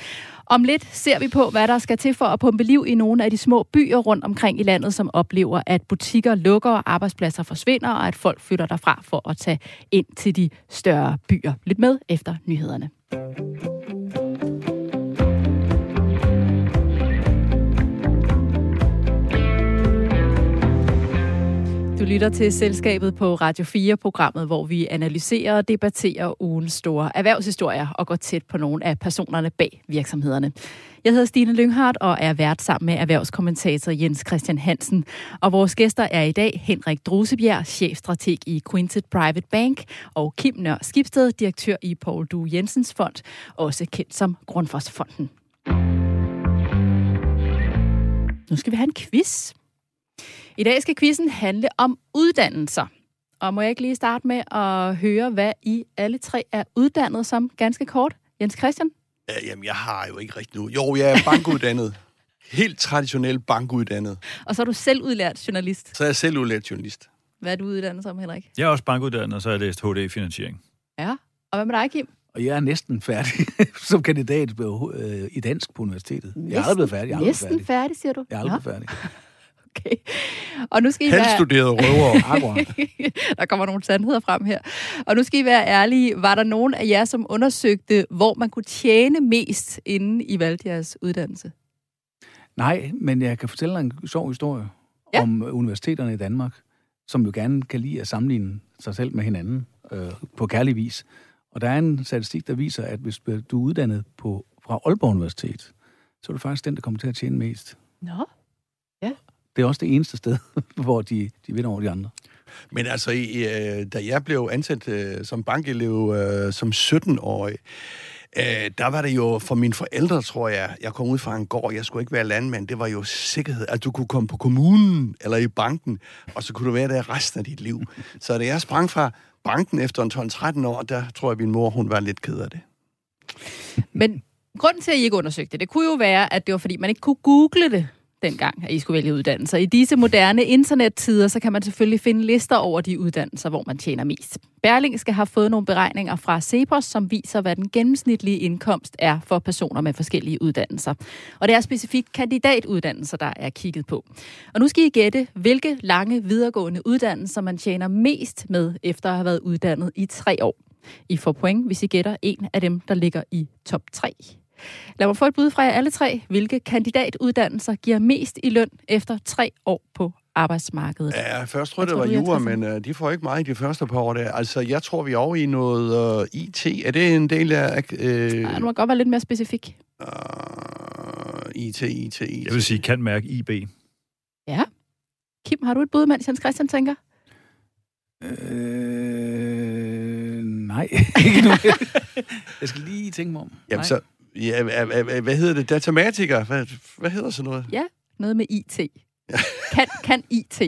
Om lidt ser vi på, hvad der skal til for at pumpe liv i nogle af de små byer rundt omkring i landet, som oplever, at butikker lukker, og arbejdspladser forsvinder, og at folk flytter derfra for at tage ind til de større byer. Lidt med efter nyhederne. Du lytter til Selskabet på Radio 4-programmet, hvor vi analyserer og debatterer ugens store erhvervshistorier og går tæt på nogle af personerne bag virksomhederne. Jeg hedder Stine Lynghardt og er vært sammen med erhvervskommentator Jens Christian Hansen. Og vores gæster er i dag Henrik Drosebjerg, chefstrateg i Quintet Private Bank, og Kim Nør Skibsted, direktør i Paul Du Jensens Fond, også kendt som Grundfosfonden. Nu skal vi have en quiz. I dag skal quizzen handle om uddannelser. Og må jeg ikke lige starte med at høre, hvad I alle tre er uddannet som ganske kort? Jens Christian? Ja, jamen, jeg har jo ikke rigtig nu. Jo, jeg er bankuddannet. Helt traditionelt bankuddannet. Og så er du selv udlært journalist. Så er jeg selv udlært journalist. Hvad er du uddannet som, Henrik? Jeg er også bankuddannet, og så har jeg læst HD-finansiering. Ja. Og hvad med dig, Kim? Og jeg er næsten færdig som kandidat øh, i dansk på universitetet. Jeg er aldrig blevet færdig. Jeg er Næsten færdig. færdig, siger du? Jeg er aldrig blevet færdig. Okay. Og nu skal I være... Halvstuderede røver. Akkurat. der kommer nogle sandheder frem her. Og nu skal I være ærlige. Var der nogen af jer, som undersøgte, hvor man kunne tjene mest, inden I valgte jeres uddannelse? Nej, men jeg kan fortælle dig en sjov historie Ja. ja. om øh, universiteterne i Danmark, som jo gerne kan lide at sammenligne sig selv med hinanden øh, på kærlig vis. Og der er en statistik, der viser, at hvis du er uddannet på, fra Aalborg Universitet, så er du faktisk den, der kommer til at tjene mest. Nå. Det er også det eneste sted, hvor de, de vinder over de andre. Men altså, i, øh, da jeg blev ansat øh, som bankelev øh, som 17-årig, øh, der var det jo for mine forældre, tror jeg, jeg kom ud fra en gård, jeg skulle ikke være landmand, det var jo sikkerhed, at du kunne komme på kommunen eller i banken, og så kunne du være der resten af dit liv. Så da jeg sprang fra banken efter en 12-13 år, der tror jeg, min mor, hun var lidt ked af det. Men grunden til, at I ikke undersøgte det, det kunne jo være, at det var, fordi man ikke kunne google det dengang, at I skulle vælge uddannelser. I disse moderne internettider, så kan man selvfølgelig finde lister over de uddannelser, hvor man tjener mest. Berlingske har fået nogle beregninger fra Cepos, som viser, hvad den gennemsnitlige indkomst er for personer med forskellige uddannelser. Og det er specifikt kandidatuddannelser, der er kigget på. Og nu skal I gætte, hvilke lange videregående uddannelser man tjener mest med, efter at have været uddannet i tre år. I får point, hvis I gætter en af dem, der ligger i top 3. Lad mig få et bud fra jer alle tre. Hvilke kandidatuddannelser giver mest i løn efter tre år på arbejdsmarkedet? Ja, først tror jeg, det var jura, men uh, de får ikke meget i de første par år der. Altså, jeg tror, vi er over i noget uh, IT. Er det en del af... Uh, Ja, du må godt være lidt mere specifik. uh, IT, IT, IT? Jeg vil sige, kan mærke IB. Ja. Kim, har du et bud, mens Jens Christian tænker? Øh, nej, ikke nu. Jeg skal lige tænke mig om. Jamen, Nej. så... Ja, hvad, hedder det? Datamatiker? Hvad, hvad hedder sådan noget? Noget med IT. Kan, kan IT.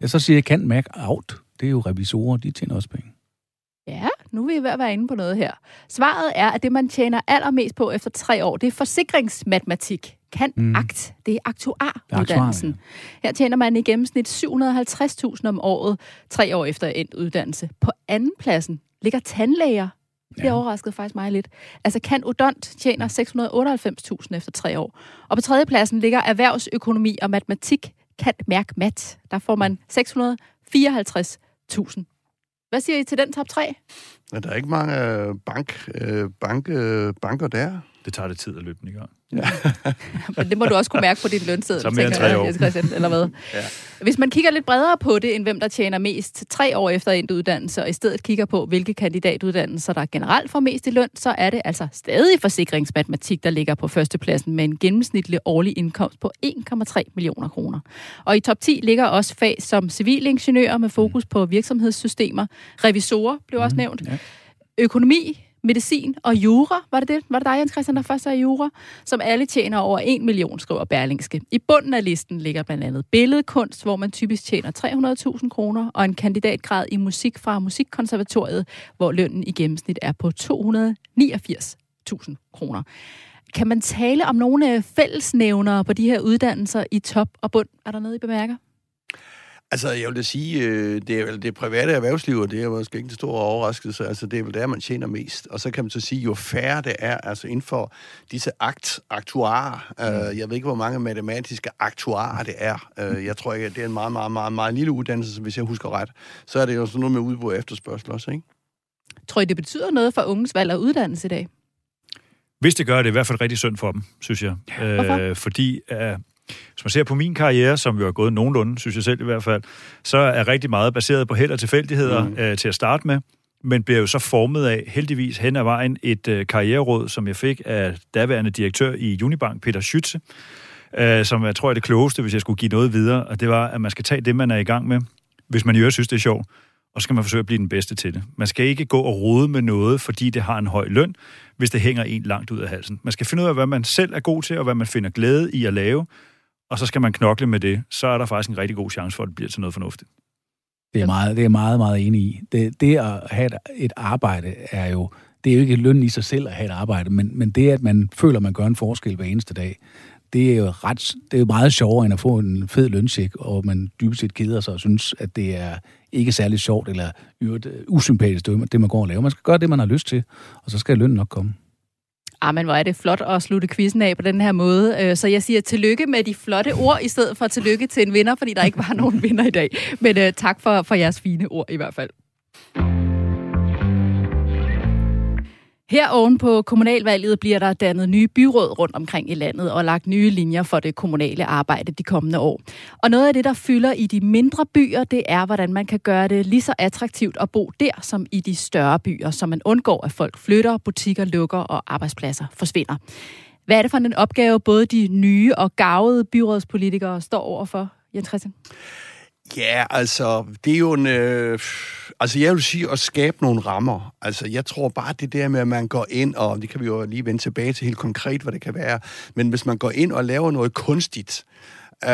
Jeg så siger, jeg kan Mac out. Det er jo revisorer, de tjener også penge. Ja, nu er vi ved at være inde på noget her. Svaret er, at det, man tjener allermest på efter tre år, det er forsikringsmatematik. Kan mm. Akt. Det er aktuaruddannelsen. aktuar, Her tjener man i gennemsnit 750.000 om året, tre år efter endt uddannelse. På anden pladsen ligger tandlæger. Det Ja. overraskede faktisk mig lidt. Altså kan Odont tjener 698.000 efter tre år. Og på tredje pladsen ligger erhvervsøkonomi og matematik. Kan mærke mat. Der får man 654.000. Hvad siger I til den top 3? Men der er ikke mange øh, bank, øh, bank, øh, banker der. Det tager det tid at løbe den i gang. Men det må du også kunne mærke på din lønseddel, Så mere end tænker tre jeg, Christian, eller hvad? Ja. Hvis man kigger lidt bredere på det, end hvem der tjener mest tre år efter endt uddannelse, og i stedet kigger på, hvilke kandidatuddannelser, der generelt får mest i løn, så er det altså stadig forsikringsmatematik, der ligger på førstepladsen med en gennemsnitlig årlig indkomst på 1,3 millioner kroner. Og i top 10 ligger også fag som civilingeniører med fokus på virksomhedssystemer. Revisorer blev også nævnt. Ja. Økonomi medicin og jura. Var det det? Var det dig, Jens Christian, der først er jura? Som alle tjener over 1 million, skriver Berlingske. I bunden af listen ligger blandt andet billedkunst, hvor man typisk tjener 300.000 kroner, og en kandidatgrad i musik fra Musikkonservatoriet, hvor lønnen i gennemsnit er på 289.000 kroner. Kan man tale om nogle øh, fællesnævnere på de her uddannelser i top og bund? Er der noget, I bemærker? Altså, jeg vil da sige, øh, det er vel det private erhvervsliv, og det er måske ikke en stor overraskelse. Altså, det er vel der, man tjener mest. Og så kan man så sige, jo færre det er, altså inden for disse akt, aktuarer, øh, mm. jeg ved ikke, hvor mange matematiske aktuarer det er. Øh, jeg tror ikke, det er en meget, meget, meget, meget lille uddannelse, hvis jeg husker ret. Så er det jo sådan noget med udbrud og efterspørgsel også, ikke? Tror I, det betyder noget for unges valg af uddannelse i dag? Hvis det gør, det er i hvert fald rigtig synd for dem, synes jeg. Hvorfor? Øh, fordi øh, hvis man ser på min karriere, som jo er gået nogenlunde, synes jeg selv i hvert fald, så er rigtig meget baseret på held og tilfældigheder mm. øh, til at starte med, men bliver jo så formet af, heldigvis hen ad vejen, et øh, karriereråd, som jeg fik af daværende direktør i Unibank, Peter Schütze, øh, som jeg tror er det klogeste, hvis jeg skulle give noget videre, og det var, at man skal tage det, man er i gang med, hvis man i øvrigt synes, det er sjovt, og så skal man forsøge at blive den bedste til det. Man skal ikke gå og rode med noget, fordi det har en høj løn, hvis det hænger en langt ud af halsen. Man skal finde ud af, hvad man selv er god til, og hvad man finder glæde i at lave, og så skal man knokle med det. Så er der faktisk en rigtig god chance for, at det bliver til noget fornuftigt. Det er meget, det er meget, meget enig i. Det, det at have et, arbejde er jo, det er jo ikke løn i sig selv at have et arbejde, men, men det, at man føler, at man gør en forskel hver eneste dag, det er jo ret, det er jo meget sjovere, end at få en fed lønsjek, og man dybest set keder sig og synes, at det er ikke særlig sjovt, eller øvrigt, øh, usympatisk, det, det man går og laver. Man skal gøre det, man har lyst til, og så skal lønnen nok komme. Ah, men hvor er det flot at slutte quizzen af på den her måde. Øh, så jeg siger tillykke med de flotte ord, i stedet for tillykke til en vinder, fordi der ikke var nogen vinder i dag. Men uh, tak for, for jeres fine ord i hvert fald. Her oven på kommunalvalget bliver der dannet nye byråd rundt omkring i landet og lagt nye linjer for det kommunale arbejde de kommende år. Og noget af det, der fylder i de mindre byer, det er, hvordan man kan gøre det lige så attraktivt at bo der, som i de større byer, så man undgår, at folk flytter, butikker lukker og arbejdspladser forsvinder. Hvad er det for en opgave, både de nye og gavede byrådspolitikere står overfor, Jens Christian? Ja, altså, det er jo en... Øh, altså, jeg vil sige at skabe nogle rammer. Altså, jeg tror bare, det der med, at man går ind, og det kan vi jo lige vende tilbage til helt konkret, hvad det kan være, men hvis man går ind og laver noget kunstigt, øh,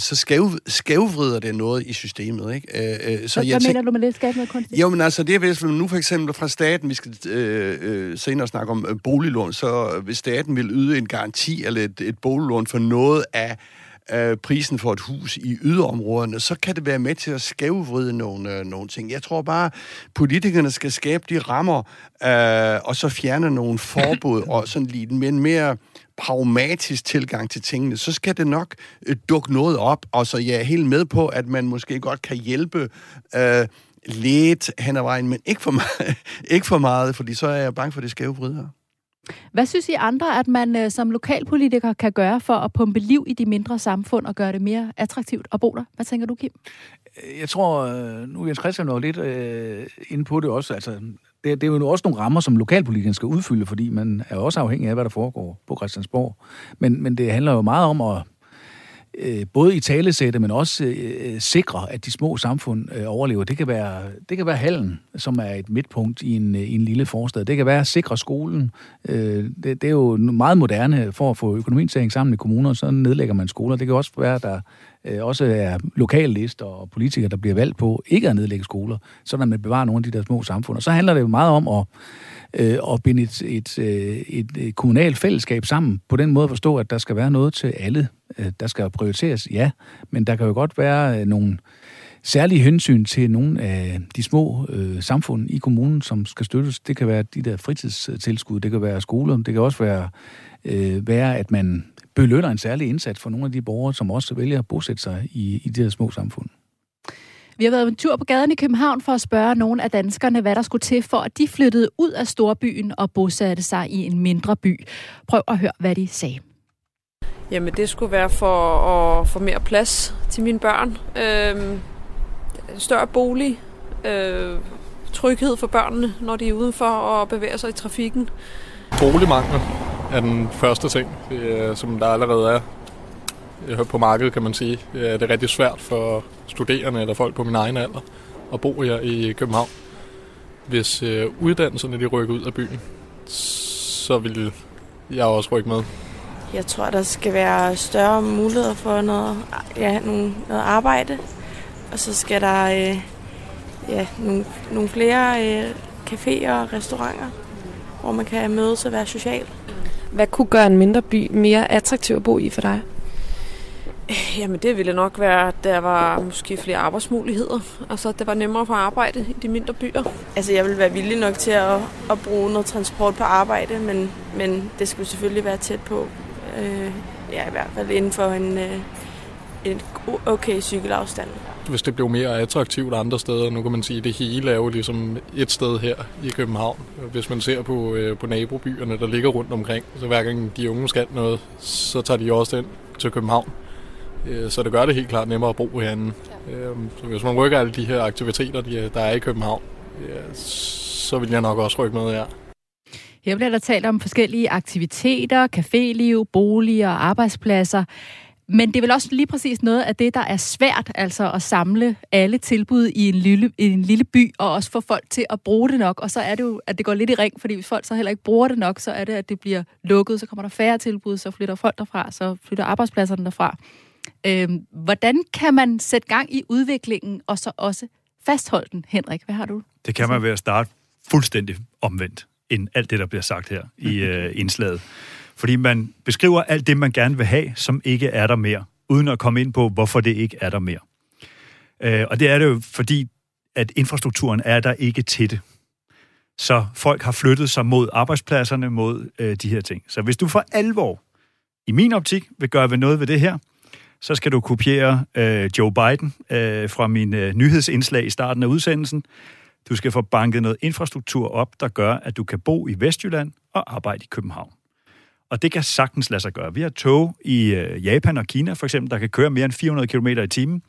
så skæv, skævvrider det noget i systemet, ikke? Øh, øh, så Hvad, jeg tænk- mener du med det? Skabe noget kunstigt? jo, men altså, det er hvis nu for eksempel fra staten, vi skal øh, øh, senere snakke om øh, boliglån, så hvis staten vil yde en garanti eller et, et boliglån for noget af øh, prisen for et hus i yderområderne, så kan det være med til at skævvride nogle, øh, nogle ting. Jeg tror bare, politikerne skal skabe de rammer, øh, og så fjerne nogle forbud, og sådan lige med en mere pragmatisk tilgang til tingene, så skal det nok øh, dukke noget op, og så jeg er helt med på, at man måske godt kan hjælpe øh, lidt hen ad vejen, men ikke for, meget, ikke for meget, fordi så er jeg bange for, det skæve vrider. Hvad synes I andre, at man øh, som lokalpolitiker kan gøre for at pumpe liv i de mindre samfund og gøre det mere attraktivt at bo der? Hvad tænker du, Kim? Øh, jeg tror, øh, nu er Jens Christian jo lidt øh, inde på det også, altså, det, det er jo også nogle rammer, som lokalpolitikerne skal udfylde, fordi man er også afhængig af, hvad der foregår på Christiansborg. Men, men det handler jo meget om at øh, både i talesætte, men også øh, øh, sikre, at de små samfund øh, overlever. Det kan, være, det kan være hallen, som er et midtpunkt i en, øh, i en lille forstad. Det kan være at sikre skolen. Øh, det, det er jo meget moderne for at få økonomien til at hænge sammen i kommuner, så nedlægger man skoler. Det kan også være, at der øh, også er lokallister og politikere, der bliver valgt på ikke at nedlægge skoler, så man bevarer nogle af de der små samfund. Og så handler det jo meget om at øh, og binde et, et, øh, et, et kommunalt fællesskab sammen på den måde forstå, at der skal være noget til alle. Øh, der skal prioriteres, ja, men der kan jo godt være øh, nogle særlige hensyn til nogle af de små øh, samfund i kommunen, som skal støttes. Det kan være de der fritidstilskud, det kan være skoler, det kan også være, øh, være at man belønner en særlig indsats for nogle af de borgere, som også vælger at bosætte sig i, i de her små samfund. Vi har været en tur på gaden i København for at spørge nogle af danskerne, hvad der skulle til for, at de flyttede ud af storbyen og bosatte sig i en mindre by. Prøv at høre, hvad de sagde. Jamen, det skulle være for at få mere plads til mine børn. Øhm, større bolig. Øh, tryghed for børnene, når de er udenfor og bevæger sig i trafikken. Boligmangel er den første ting, som der allerede er øh, på markedet, kan man sige. Det er det er rigtig svært for studerende eller folk på min egen alder at bo her i København. hvis øh, uddannelserne de rykker ud af byen, så vil jeg også rykke med. Jeg tror, der skal være større muligheder for noget, ja, nogle, noget arbejde. Og så skal der øh, ja, nogle, nogle flere øh, caféer og restauranter, hvor man kan mødes og være social. Hvad kunne gøre en mindre by mere attraktiv at bo i for dig? Jamen det ville nok være, at der var måske flere arbejdsmuligheder. Altså det var nemmere for arbejde i de mindre byer. Altså jeg vil være villig nok til at, at bruge noget transport på arbejde, men, men det skulle selvfølgelig være tæt på. Øh, ja, i hvert fald inden for en, øh, en okay cykelafstand. Hvis det blev mere attraktivt andre steder, nu kan man sige, at det hele er jo ligesom et sted her i København. Hvis man ser på, øh, på nabobyerne, der ligger rundt omkring, så hver gang de unge skal noget, så tager de også ind til København. Øh, så det gør det helt klart nemmere at bo herinde. Øh, så hvis man rykker alle de her aktiviteter, der er i København, så vil jeg nok også rykke med her. Her bliver der talt om forskellige aktiviteter, caféliv, boliger og arbejdspladser. Men det er vel også lige præcis noget af det, der er svært, altså at samle alle tilbud i en lille, i en lille by, og også få folk til at bruge det nok. Og så er det jo, at det går lidt i ring, fordi hvis folk så heller ikke bruger det nok, så er det, at det bliver lukket, så kommer der færre tilbud, så flytter folk derfra, så flytter arbejdspladserne derfra. Øhm, hvordan kan man sætte gang i udviklingen, og så også fastholde den, Henrik? Hvad har du? Det kan man ved at starte fuldstændig omvendt end alt det, der bliver sagt her i øh, indslaget. Fordi man beskriver alt det, man gerne vil have, som ikke er der mere, uden at komme ind på, hvorfor det ikke er der mere. Øh, og det er det jo, fordi at infrastrukturen er der ikke til det. Så folk har flyttet sig mod arbejdspladserne, mod øh, de her ting. Så hvis du for alvor, i min optik, vil gøre ved noget ved det her, så skal du kopiere øh, Joe Biden øh, fra min øh, nyhedsindslag i starten af udsendelsen. Du skal få banket noget infrastruktur op, der gør, at du kan bo i Vestjylland og arbejde i København. Og det kan sagtens lade sig gøre. Vi har tog i øh, Japan og Kina for eksempel, der kan køre mere end 400 km i timen.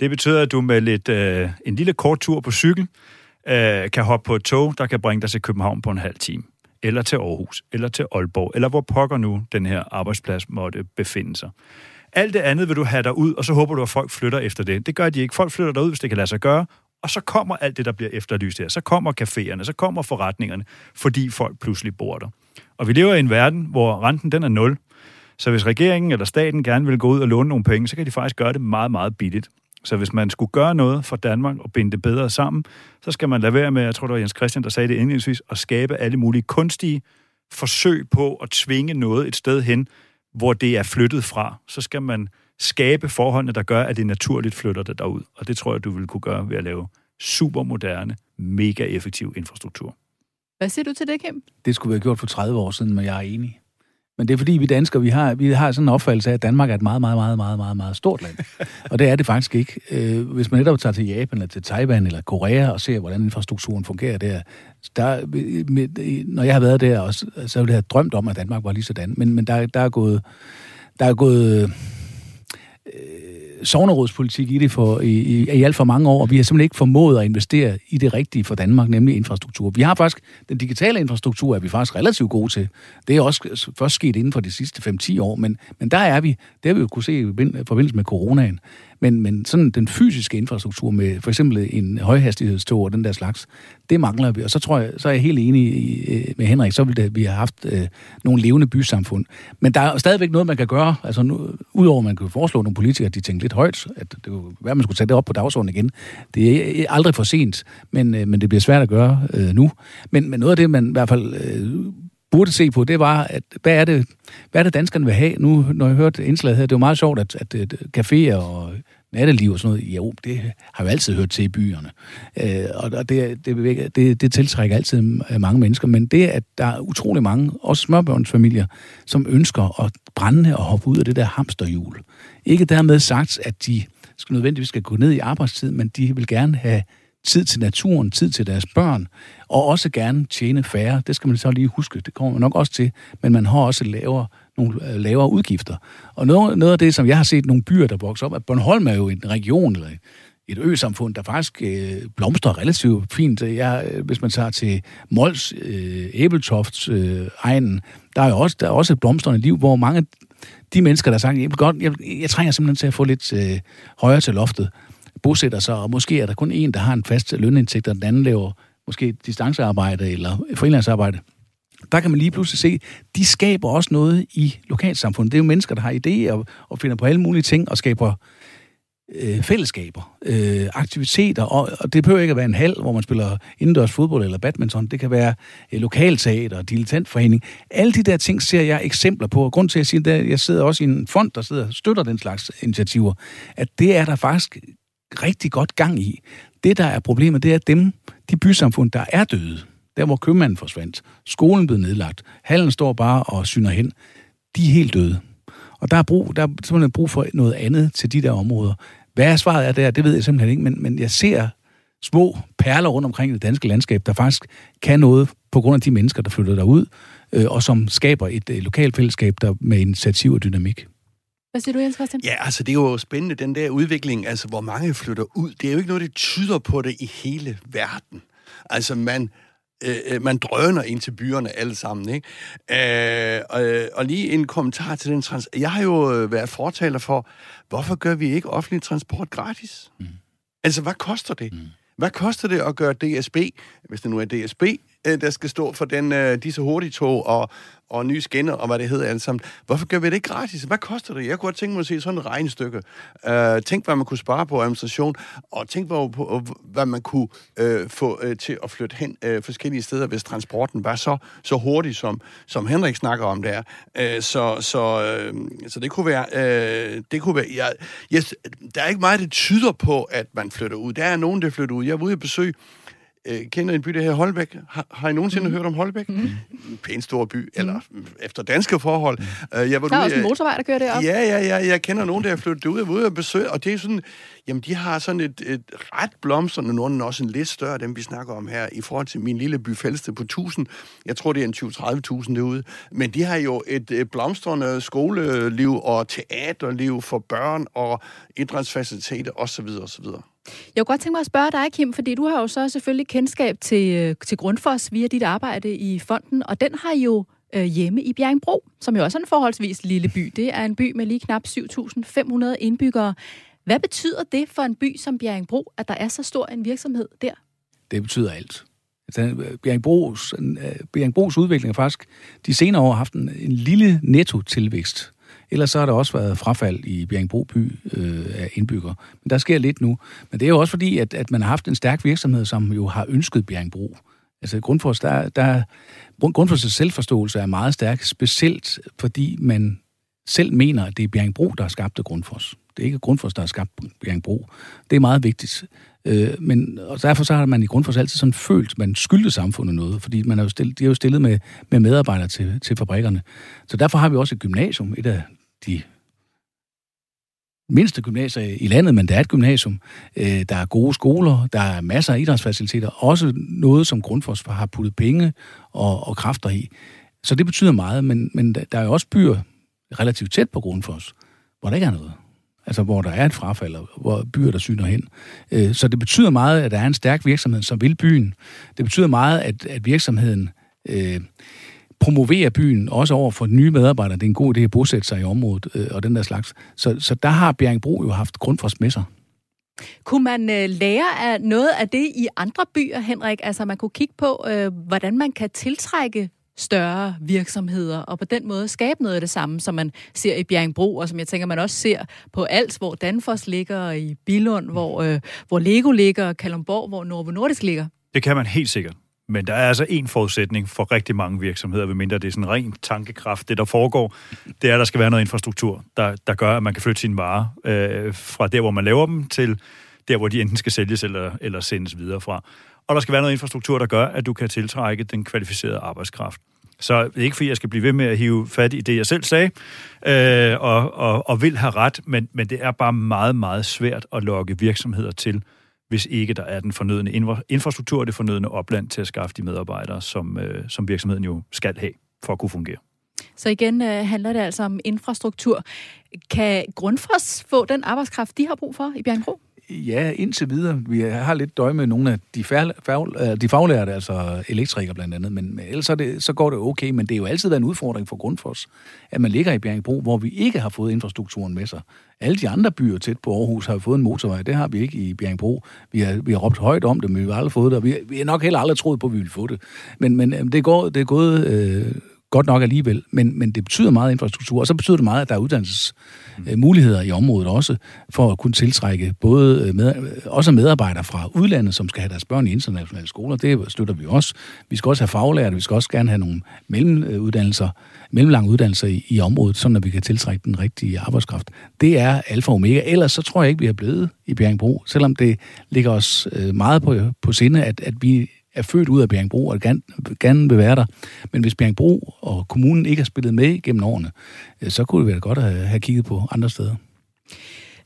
Det betyder, at du med lidt, øh, en lille kort tur på cykel øh, kan hoppe på et tog, der kan bringe dig til København på en halv time. Eller til Aarhus, eller til Aalborg, eller hvor pokker nu den her arbejdsplads måtte befinde sig. Alt det andet vil du have dig ud, og så håber du, at folk flytter efter det. Det gør de ikke. Folk flytter derud, hvis det kan lade sig gøre, og så kommer alt det, der bliver efterlyst her. Så kommer caféerne, så kommer forretningerne, fordi folk pludselig bor der. Og vi lever i en verden, hvor renten den er nul. Så hvis regeringen eller staten gerne vil gå ud og låne nogle penge, så kan de faktisk gøre det meget, meget billigt. Så hvis man skulle gøre noget for Danmark og binde det bedre sammen, så skal man lade være med, jeg tror det var Jens Christian, der sagde det indledningsvis, at skabe alle mulige kunstige forsøg på at tvinge noget et sted hen, hvor det er flyttet fra. Så skal man skabe forholdene, der gør, at det naturligt flytter det derud. Og det tror jeg, du vil kunne gøre ved at lave super moderne, mega effektiv infrastruktur. Hvad siger du til det, Kim? Det skulle vi have gjort for 30 år siden, men jeg er enig. Men det er fordi, vi danskere, vi har, vi har sådan en opfattelse af, at Danmark er et meget, meget, meget, meget, meget, meget stort land. og det er det faktisk ikke. Øh, hvis man netop tager til Japan, eller til Taiwan, eller Korea, og ser, hvordan infrastrukturen fungerer der, der når jeg har været der, og så, ville jeg have drømt om, at Danmark var lige sådan. Men, men der, der er gået, der er gået sovnerådspolitik i det for, i, i, i alt for mange år, og vi har simpelthen ikke formået at investere i det rigtige for Danmark, nemlig infrastruktur. Vi har faktisk, den digitale infrastruktur er vi faktisk relativt gode til. Det er også først sket inden for de sidste 5-10 år, men, men der er vi, det har vi jo kunne se i forbindelse med coronaen. Men, men sådan den fysiske infrastruktur med for eksempel en højhastighedstog og den der slags, det mangler vi. Og så tror jeg, så er jeg helt enig i, øh, med Henrik, så ville det, vi have haft øh, nogle levende bysamfund. Men der er stadigvæk noget, man kan gøre. Altså, nu, udover at man kan foreslå nogle politikere, at de tænker lidt højt, at det kunne være, man skulle sætte det op på dagsordenen igen. Det er øh, aldrig for sent, men, øh, men det bliver svært at gøre øh, nu. Men, men noget af det, man i hvert fald øh, burde se på, det var, at hvad er det, hvad er det danskerne vil have? Nu, når jeg hørte indslaget her, det var meget sjovt, at, at, at caféer og natteliv og sådan noget, jo, det har vi altid hørt til i byerne. Øh, og det, det, det, det tiltrækker altid mange mennesker, men det, at der er utrolig mange, også smørbørnsfamilier, som ønsker at brænde og hoppe ud af det der hamsterhjul. Ikke dermed sagt, at de skal nødvendigvis skal gå ned i arbejdstid, men de vil gerne have tid til naturen, tid til deres børn, og også gerne tjene færre. Det skal man så lige huske. Det kommer man nok også til, men man har også lavere, nogle øh, lavere udgifter. Og noget, noget af det, som jeg har set nogle byer, der vokser op, at Bornholm er jo en region, eller et ø-samfund, der faktisk øh, blomstrer relativt fint. Jeg, øh, hvis man tager til Mols, øh, Æbeltofts øh, egnen, der er jo også, der er også et blomstrende liv, hvor mange de mennesker, der sagt, jeg, godt, jeg, jeg trænger simpelthen til at få lidt øh, højere til loftet, bosætter sig, og måske er der kun en, der har en fast lønindtægt, og den anden laver måske distancearbejde eller freelancearbejde, der kan man lige pludselig se, de skaber også noget i lokalsamfundet. Det er jo mennesker, der har idéer og, og finder på alle mulige ting og skaber øh, fællesskaber, øh, aktiviteter, og, og det behøver ikke at være en hal, hvor man spiller indendørs fodbold eller badminton. Det kan være øh, lokalteater, dilettantforening. Alle de der ting ser jeg eksempler på, og grund til at sige, at jeg sidder også i en fond, der sidder og støtter den slags initiativer, at det er der faktisk rigtig godt gang i. Det, der er problemet, det er, dem, de bysamfund, der er døde, der hvor købmanden forsvandt, skolen blev nedlagt, hallen står bare og syner hen, de er helt døde. Og der er, brug, der er simpelthen brug for noget andet til de der områder. Hvad er svaret er der, det ved jeg simpelthen ikke, men, men jeg ser små perler rundt omkring i det danske landskab, der faktisk kan noget på grund af de mennesker, der flytter derud, øh, og som skaber et øh, lokalt fællesskab der med initiativ og dynamik. Hvad siger du, Jens Christian? Ja, altså det er jo spændende, den der udvikling, altså hvor mange flytter ud. Det er jo ikke noget, der tyder på det i hele verden. Altså man, øh, øh man drøner ind til byerne alle sammen, ikke? Øh, og, og lige en kommentar til den trans... Jeg har jo øh, været fortaler for, hvorfor gør vi ikke offentlig transport gratis? Mm. Altså, hvad koster det? Mm. Hvad koster det at gøre DSB, hvis det nu er DSB, øh, der skal stå for den, disse hurtige tog og, og nye skinner, og hvad det hedder alt sammen. Hvorfor gør vi det ikke gratis? Hvad koster det? Jeg kunne godt tænke mig at se sådan et regnestykke. Øh, tænk, hvad man kunne spare på administration, og tænk, på, på, hvad man kunne øh, få øh, til at flytte hen øh, forskellige steder, hvis transporten var så, så hurtig, som, som Henrik snakker om der. Øh, så, så, øh, så det kunne være... Øh, det kunne være jeg, yes, der er ikke meget, det tyder på, at man flytter ud. Der er nogen, der flytter ud. Jeg var ude at besøge øh, kender en by, der hedder Holbæk. Har, har I nogensinde mm. hørt om Holbæk? Mm. En pæn stor by, eller mm. efter danske forhold. Mm. Uh, jeg var der er ude, også en motorvej, der kører derop. Ja, ja, ja. Jeg kender nogen, der er flyttet ud og ude og besøge, og det er sådan, jamen de har sådan et, et ret blomstrende, nogen også en lidt større, dem vi snakker om her, i forhold til min lille by Fælste på 1000. Jeg tror, det er en 20-30.000 derude. Men de har jo et, et blomstrende skoleliv og teaterliv for børn og idrætsfaciliteter osv. osv. Jeg kunne godt tænke mig at spørge dig, Kim, fordi du har jo så selvfølgelig kendskab til, øh, til Grundfos via dit arbejde i fonden, og den har jo øh, hjemme i Bjergbro, som jo også er en forholdsvis lille by. Det er en by med lige knap 7.500 indbyggere. Hvad betyder det for en by som Bjergbro, at der er så stor en virksomhed der? Det betyder alt. Altså, Bjergbros, øh, Bjergbros udvikling har faktisk de senere år haft en, en lille netto-tilvækst Ellers så har der også været frafald i Bjergbro by øh, af indbyggere. Men der sker lidt nu. Men det er jo også fordi, at, at man har haft en stærk virksomhed, som jo har ønsket Bjergbro. Altså Grundfos, der, der, Grundfos' selvforståelse er meget stærk, specielt fordi man selv mener, at det er Bjergbro, der har skabt Grundfos. Det er ikke Grundfos, der har skabt Bjergbro. Det er meget vigtigt. Øh, men og derfor så har man i Grundfos altid sådan følt, at man skyldte samfundet noget, fordi man er jo stillet, de er jo stillet med, med medarbejdere til, til fabrikkerne. Så derfor har vi også et gymnasium, et af de mindste gymnasier i landet, men der er et gymnasium. Øh, der er gode skoler, der er masser af idrætsfaciliteter, også noget, som Grundfos har puttet penge og, og kræfter i. Så det betyder meget, men, men der er jo også byer relativt tæt på Grundfos, hvor der ikke er noget. Altså, hvor der er et frafald, og hvor byer, der syner hen. Øh, så det betyder meget, at der er en stærk virksomhed, som vil byen. Det betyder meget, at, at virksomheden øh, promovere byen, også over for nye medarbejdere. Det er en god idé at bosætte sig i området øh, og den der slags. Så, så der har Bjergbro jo haft grundfors med sig. Kunne man øh, lære af noget af det i andre byer, Henrik? Altså man kunne kigge på, øh, hvordan man kan tiltrække større virksomheder, og på den måde skabe noget af det samme, som man ser i Bjergbro, og som jeg tænker, man også ser på Als, hvor Danfoss ligger, i Billund, hvor, øh, hvor Lego ligger, Kalumborg, hvor Novo Nordisk ligger. Det kan man helt sikkert. Men der er altså en forudsætning for rigtig mange virksomheder, ved mindre det er sådan ren tankekraft. Det, der foregår, det er, at der skal være noget infrastruktur, der, der gør, at man kan flytte sine varer øh, fra der, hvor man laver dem, til der, hvor de enten skal sælges eller, eller sendes videre fra. Og der skal være noget infrastruktur, der gør, at du kan tiltrække den kvalificerede arbejdskraft. Så det er ikke, fordi jeg skal blive ved med at hive fat i det, jeg selv sagde, øh, og, og, og vil have ret, men, men det er bare meget, meget svært at lokke virksomheder til hvis ikke der er den fornødne infrastruktur og det fornødne opland til at skaffe de medarbejdere, som, øh, som virksomheden jo skal have for at kunne fungere. Så igen øh, handler det altså om infrastruktur. Kan Grundfos få den arbejdskraft, de har brug for i Bjergbro? Ja, indtil videre. Vi har lidt døje med nogle af de, fær, fær, øh, de faglærte, altså elektrikere blandt andet, men, ellers så, det, så går det okay. Men det er jo altid været en udfordring for Grundfos, at man ligger i Bjergbro, hvor vi ikke har fået infrastrukturen med sig. Alle de andre byer tæt på Aarhus har fået en motorvej. Det har vi ikke i Bjergbro. Vi har, vi har råbt højt om det, men vi har aldrig fået det, og vi, vi har nok heller aldrig troet på, at vi ville få det. Men, men øh, det, går, det er gået øh, godt nok alligevel, men, men det betyder meget infrastruktur, og så betyder det meget, at der er uddannelsesmuligheder i området også, for at kunne tiltrække både øh, med, også medarbejdere fra udlandet, som skal have deres børn i internationale skoler. Det støtter vi også. Vi skal også have faglærte, vi skal også gerne have nogle mellemuddannelser, mellemlange uddannelser i, i området, så at vi kan tiltrække den rigtige arbejdskraft. Det er alfa og omega. Ellers så tror jeg ikke, vi er blevet i Bjergbro, selvom det ligger os øh, meget på, på sinde, at, at vi er født ud af Bjergbro og gerne, gerne vil være der. Men hvis Bjergbro og kommunen ikke har spillet med gennem årene, så kunne det være godt at have kigget på andre steder.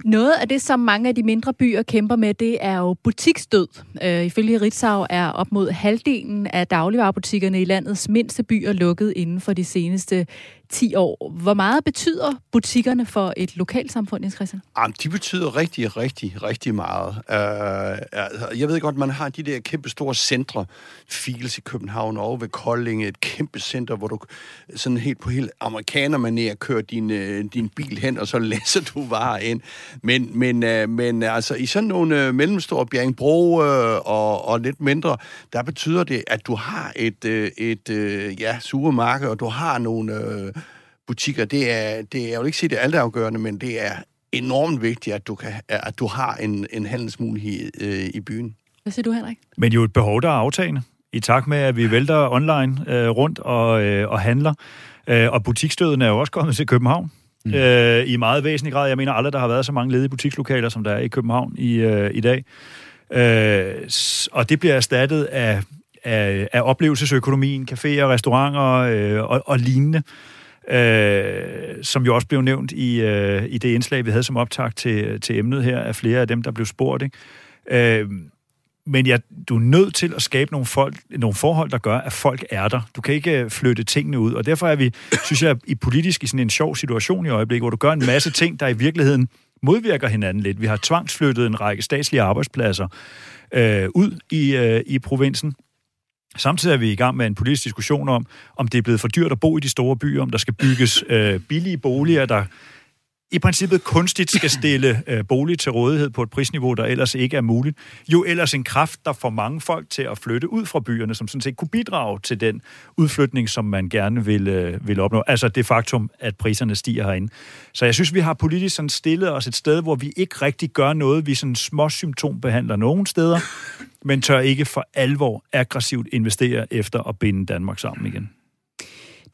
Noget af det, som mange af de mindre byer kæmper med, det er jo butiksdød. Øh, ifølge Ritzau er op mod halvdelen af dagligvarerbutikkerne i landets mindste byer lukket inden for de seneste 10 år. Hvor meget betyder butikkerne for et lokalsamfund, Jens Christian? Jamen, de betyder rigtig, rigtig, rigtig meget. Uh, jeg ved godt, man har de der kæmpe store centre, Fields i København og ved Kolding, et kæmpe center, hvor du sådan helt på helt amerikanermanér kører din, uh, din bil hen, og så læser du varer ind. Men, men, uh, men altså, i sådan nogle uh, mellemstore Bjergbro uh, og, og lidt mindre, der betyder det, at du har et, uh, et uh, ja, supermarked, og du har nogle... Uh, butikker, det er, det er, jeg vil ikke sige, det er altafgørende, men det er enormt vigtigt, at du, kan, at du har en, en handelsmulighed øh, i byen. Hvad siger du, Henrik? Men jo et behov, der er aftagende. I takt med, at vi vælter online øh, rundt og, øh, og handler. Øh, og butiksstøden er jo også kommet til København. Mm. Øh, I meget væsentlig grad. Jeg mener aldrig, der har været så mange ledige butikslokaler, som der er i København i, øh, i dag. Øh, og det bliver erstattet af, af, af oplevelsesøkonomien, caféer, restauranter øh, og, og lignende øh, øh, som jo også blev nævnt i, øh, i det indslag, vi havde som optag til, til emnet her, af flere af dem, der blev spurgt. Ikke? Øh, men ja, du er nødt til at skabe nogle, folk, nogle forhold, der gør, at folk er der. Du kan ikke øh, flytte tingene ud, og derfor er vi, synes jeg, i politisk i sådan en sjov situation i øjeblikket, hvor du gør en masse ting, der i virkeligheden modvirker hinanden lidt. Vi har tvangsflyttet en række statslige arbejdspladser øh, ud i, øh, i provinsen. Samtidig er vi i gang med en politisk diskussion om, om det er blevet for dyrt at bo i de store byer, om der skal bygges øh, billige boliger, der i princippet kunstigt skal stille øh, bolig til rådighed på et prisniveau, der ellers ikke er muligt. Jo ellers en kraft, der får mange folk til at flytte ud fra byerne, som sådan set kunne bidrage til den udflytning, som man gerne vil, øh, vil opnå. Altså det faktum, at priserne stiger herinde. Så jeg synes, vi har politisk sådan stillet os et sted, hvor vi ikke rigtig gør noget. Vi sådan små symptombehandler nogle steder, men tør ikke for alvor aggressivt investere efter at binde Danmark sammen igen.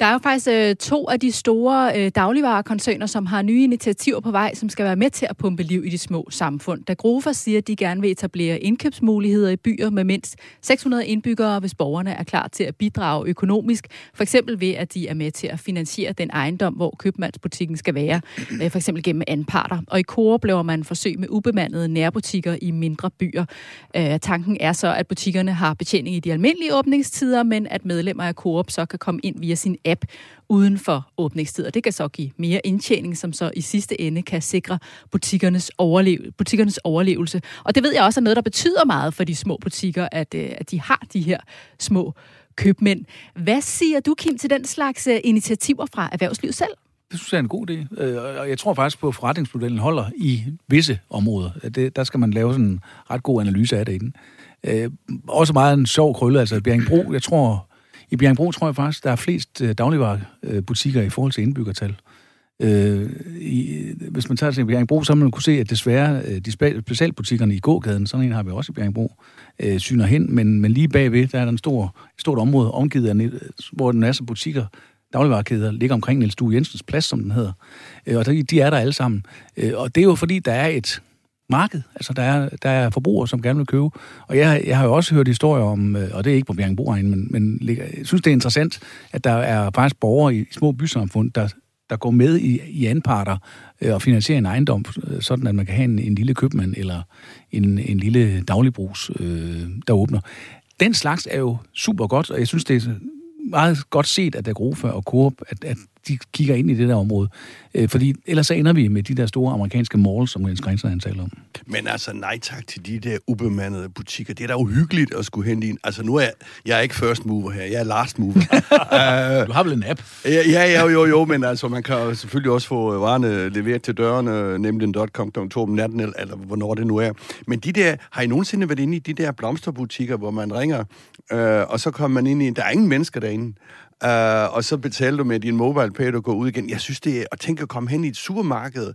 Der er jo faktisk øh, to af de store øh, dagligvarekoncerner, som har nye initiativer på vej, som skal være med til at pumpe liv i de små samfund. Da Grofa siger, at de gerne vil etablere indkøbsmuligheder i byer med mindst 600 indbyggere, hvis borgerne er klar til at bidrage økonomisk. For eksempel ved, at de er med til at finansiere den ejendom, hvor købmandsbutikken skal være. Øh, for eksempel gennem anparter. Og i Coop laver man forsøg med ubemandede nærbutikker i mindre byer. Øh, tanken er så, at butikkerne har betjening i de almindelige åbningstider, men at medlemmer af Coop så kan komme ind via sin app uden for åbningstid, og det kan så give mere indtjening, som så i sidste ende kan sikre butikkernes, overlev- butikkernes overlevelse. Og det ved jeg også er noget, der betyder meget for de små butikker, at, øh, at de har de her små købmænd. Hvad siger du, Kim, til den slags øh, initiativer fra erhvervslivet selv? Det synes jeg er en god idé. Øh, og jeg tror faktisk på, at forretningsmodellen holder i visse områder. Det, der skal man lave sådan en ret god analyse af det inden. også meget en sjov krølle, altså Bjerringbro, jeg tror, i Bjergbro tror jeg faktisk, der er flest øh, dagligvarerbutikker øh, i forhold til indbyggertal. Øh, i, hvis man tager til Bjergbro, så vil man kunne se, at desværre øh, de specialbutikkerne i gågaden, sådan en har vi også i Bjergbro, øh, syner hen, men, men lige bagved, der er der en stor, et stort område omgivet af, hvor en masse butikker, dagligvarekæder, ligger omkring Niels Due Jensens plads, som den hedder. Øh, og de, de er der alle sammen. Øh, og det er jo fordi, der er et, marked. Altså, der er, der er forbrugere, som gerne vil købe. Og jeg, jeg har jo også hørt historier om, øh, og det er ikke på Bjergbro men, men jeg synes, det er interessant, at der er faktisk borgere i små bysamfund, der, der går med i, i anparter øh, og finansierer en ejendom, øh, sådan at man kan have en, en lille købmand eller en, en lille dagligbrugs, øh, der åbner. Den slags er jo super godt, og jeg synes, det er meget godt set at af Dagrofa og Coop, at, at de kigger ind i det der område. Øh, fordi ellers så ender vi med de der store amerikanske malls, som Jens Grenser han taler om. Men altså, nej tak til de der ubemandede butikker. Det er da uhyggeligt at skulle hente ind. Altså, nu er jeg, jeg er ikke first mover her, jeg er last mover. uh, du har vel en app? Ja, ja, jo, jo, jo, men altså, man kan selvfølgelig også få varerne leveret til dørene, nemlig .com kl. 2 om natten, eller hvornår det nu er. Men de der, har I nogensinde været inde i de der blomsterbutikker, hvor man ringer, øh, og så kommer man ind i, der er ingen mennesker derinde. Uh, og så betaler du med din mobile pay, du går ud igen. Jeg synes, det er at tænke at komme hen i et supermarked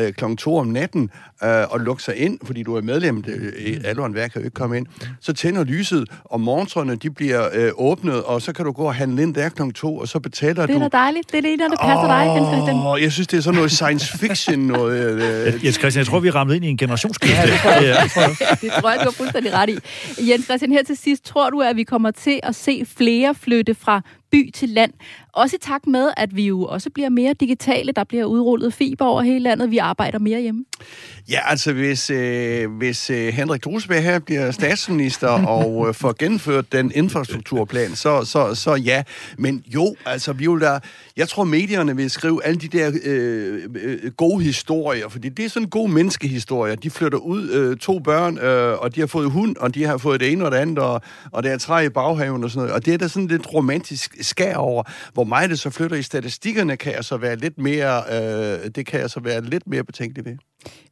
uh, kl. 2 om natten uh, og lukke sig ind, fordi du er medlem. Det, alle og enhver kan jo ikke komme ind. Så tænder lyset, og morgentrøerne, de bliver uh, åbnet, og så kan du gå og handle ind der kl. 2, og så betaler du... Det er da dejligt. Det er det, der passer oh, dig, Christian. Jeg synes, det er sådan noget science fiction. noget, uh... Jens Christian, jeg tror, vi er rammet ind i en generationsskifte. Ja, det tror jeg. det tror jeg, du har fuldstændig ret i. Jens Christian, her til sidst, tror du, at vi kommer til at se flere flytte fra by til land. Også i takt med, at vi jo også bliver mere digitale. Der bliver udrullet fiber over hele landet. Vi arbejder mere hjemme. Ja, altså hvis, øh, hvis øh, Henrik Drusberg her bliver statsminister og øh, får gennemført den infrastrukturplan, så, så, så ja. Men jo, altså vi vil da... Jeg tror, medierne vil skrive alle de der øh, øh, gode historier, fordi det er sådan gode menneskehistorier. De flytter ud, øh, to børn, øh, og de har fået hund, og de har fået det ene og det andet, og, og der er træ i baghaven og sådan noget. Og det er da sådan lidt romantisk skær over. Hvor meget det så flytter i statistikkerne, kan jeg så være lidt mere, øh, det kan jeg så være lidt mere betænkelig ved.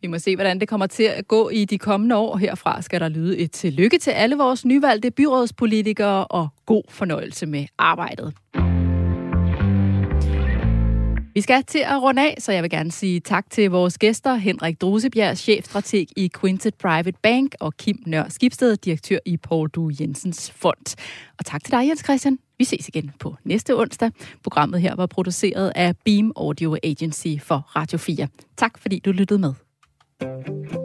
Vi må se, hvordan det kommer til at gå i de kommende år. Herfra skal der lyde et tillykke til alle vores nyvalgte byrådspolitikere, og god fornøjelse med arbejdet. Vi skal til at runde af, så jeg vil gerne sige tak til vores gæster, Henrik Drusebjerg, chefstrateg i Quintet Private Bank, og Kim Nør Skibsted, direktør i Paul Du Jensens Fond. Og tak til dig, Jens Christian. Vi ses igen på næste onsdag. Programmet her var produceret af Beam Audio Agency for Radio 4. Tak fordi du lyttede med. thank you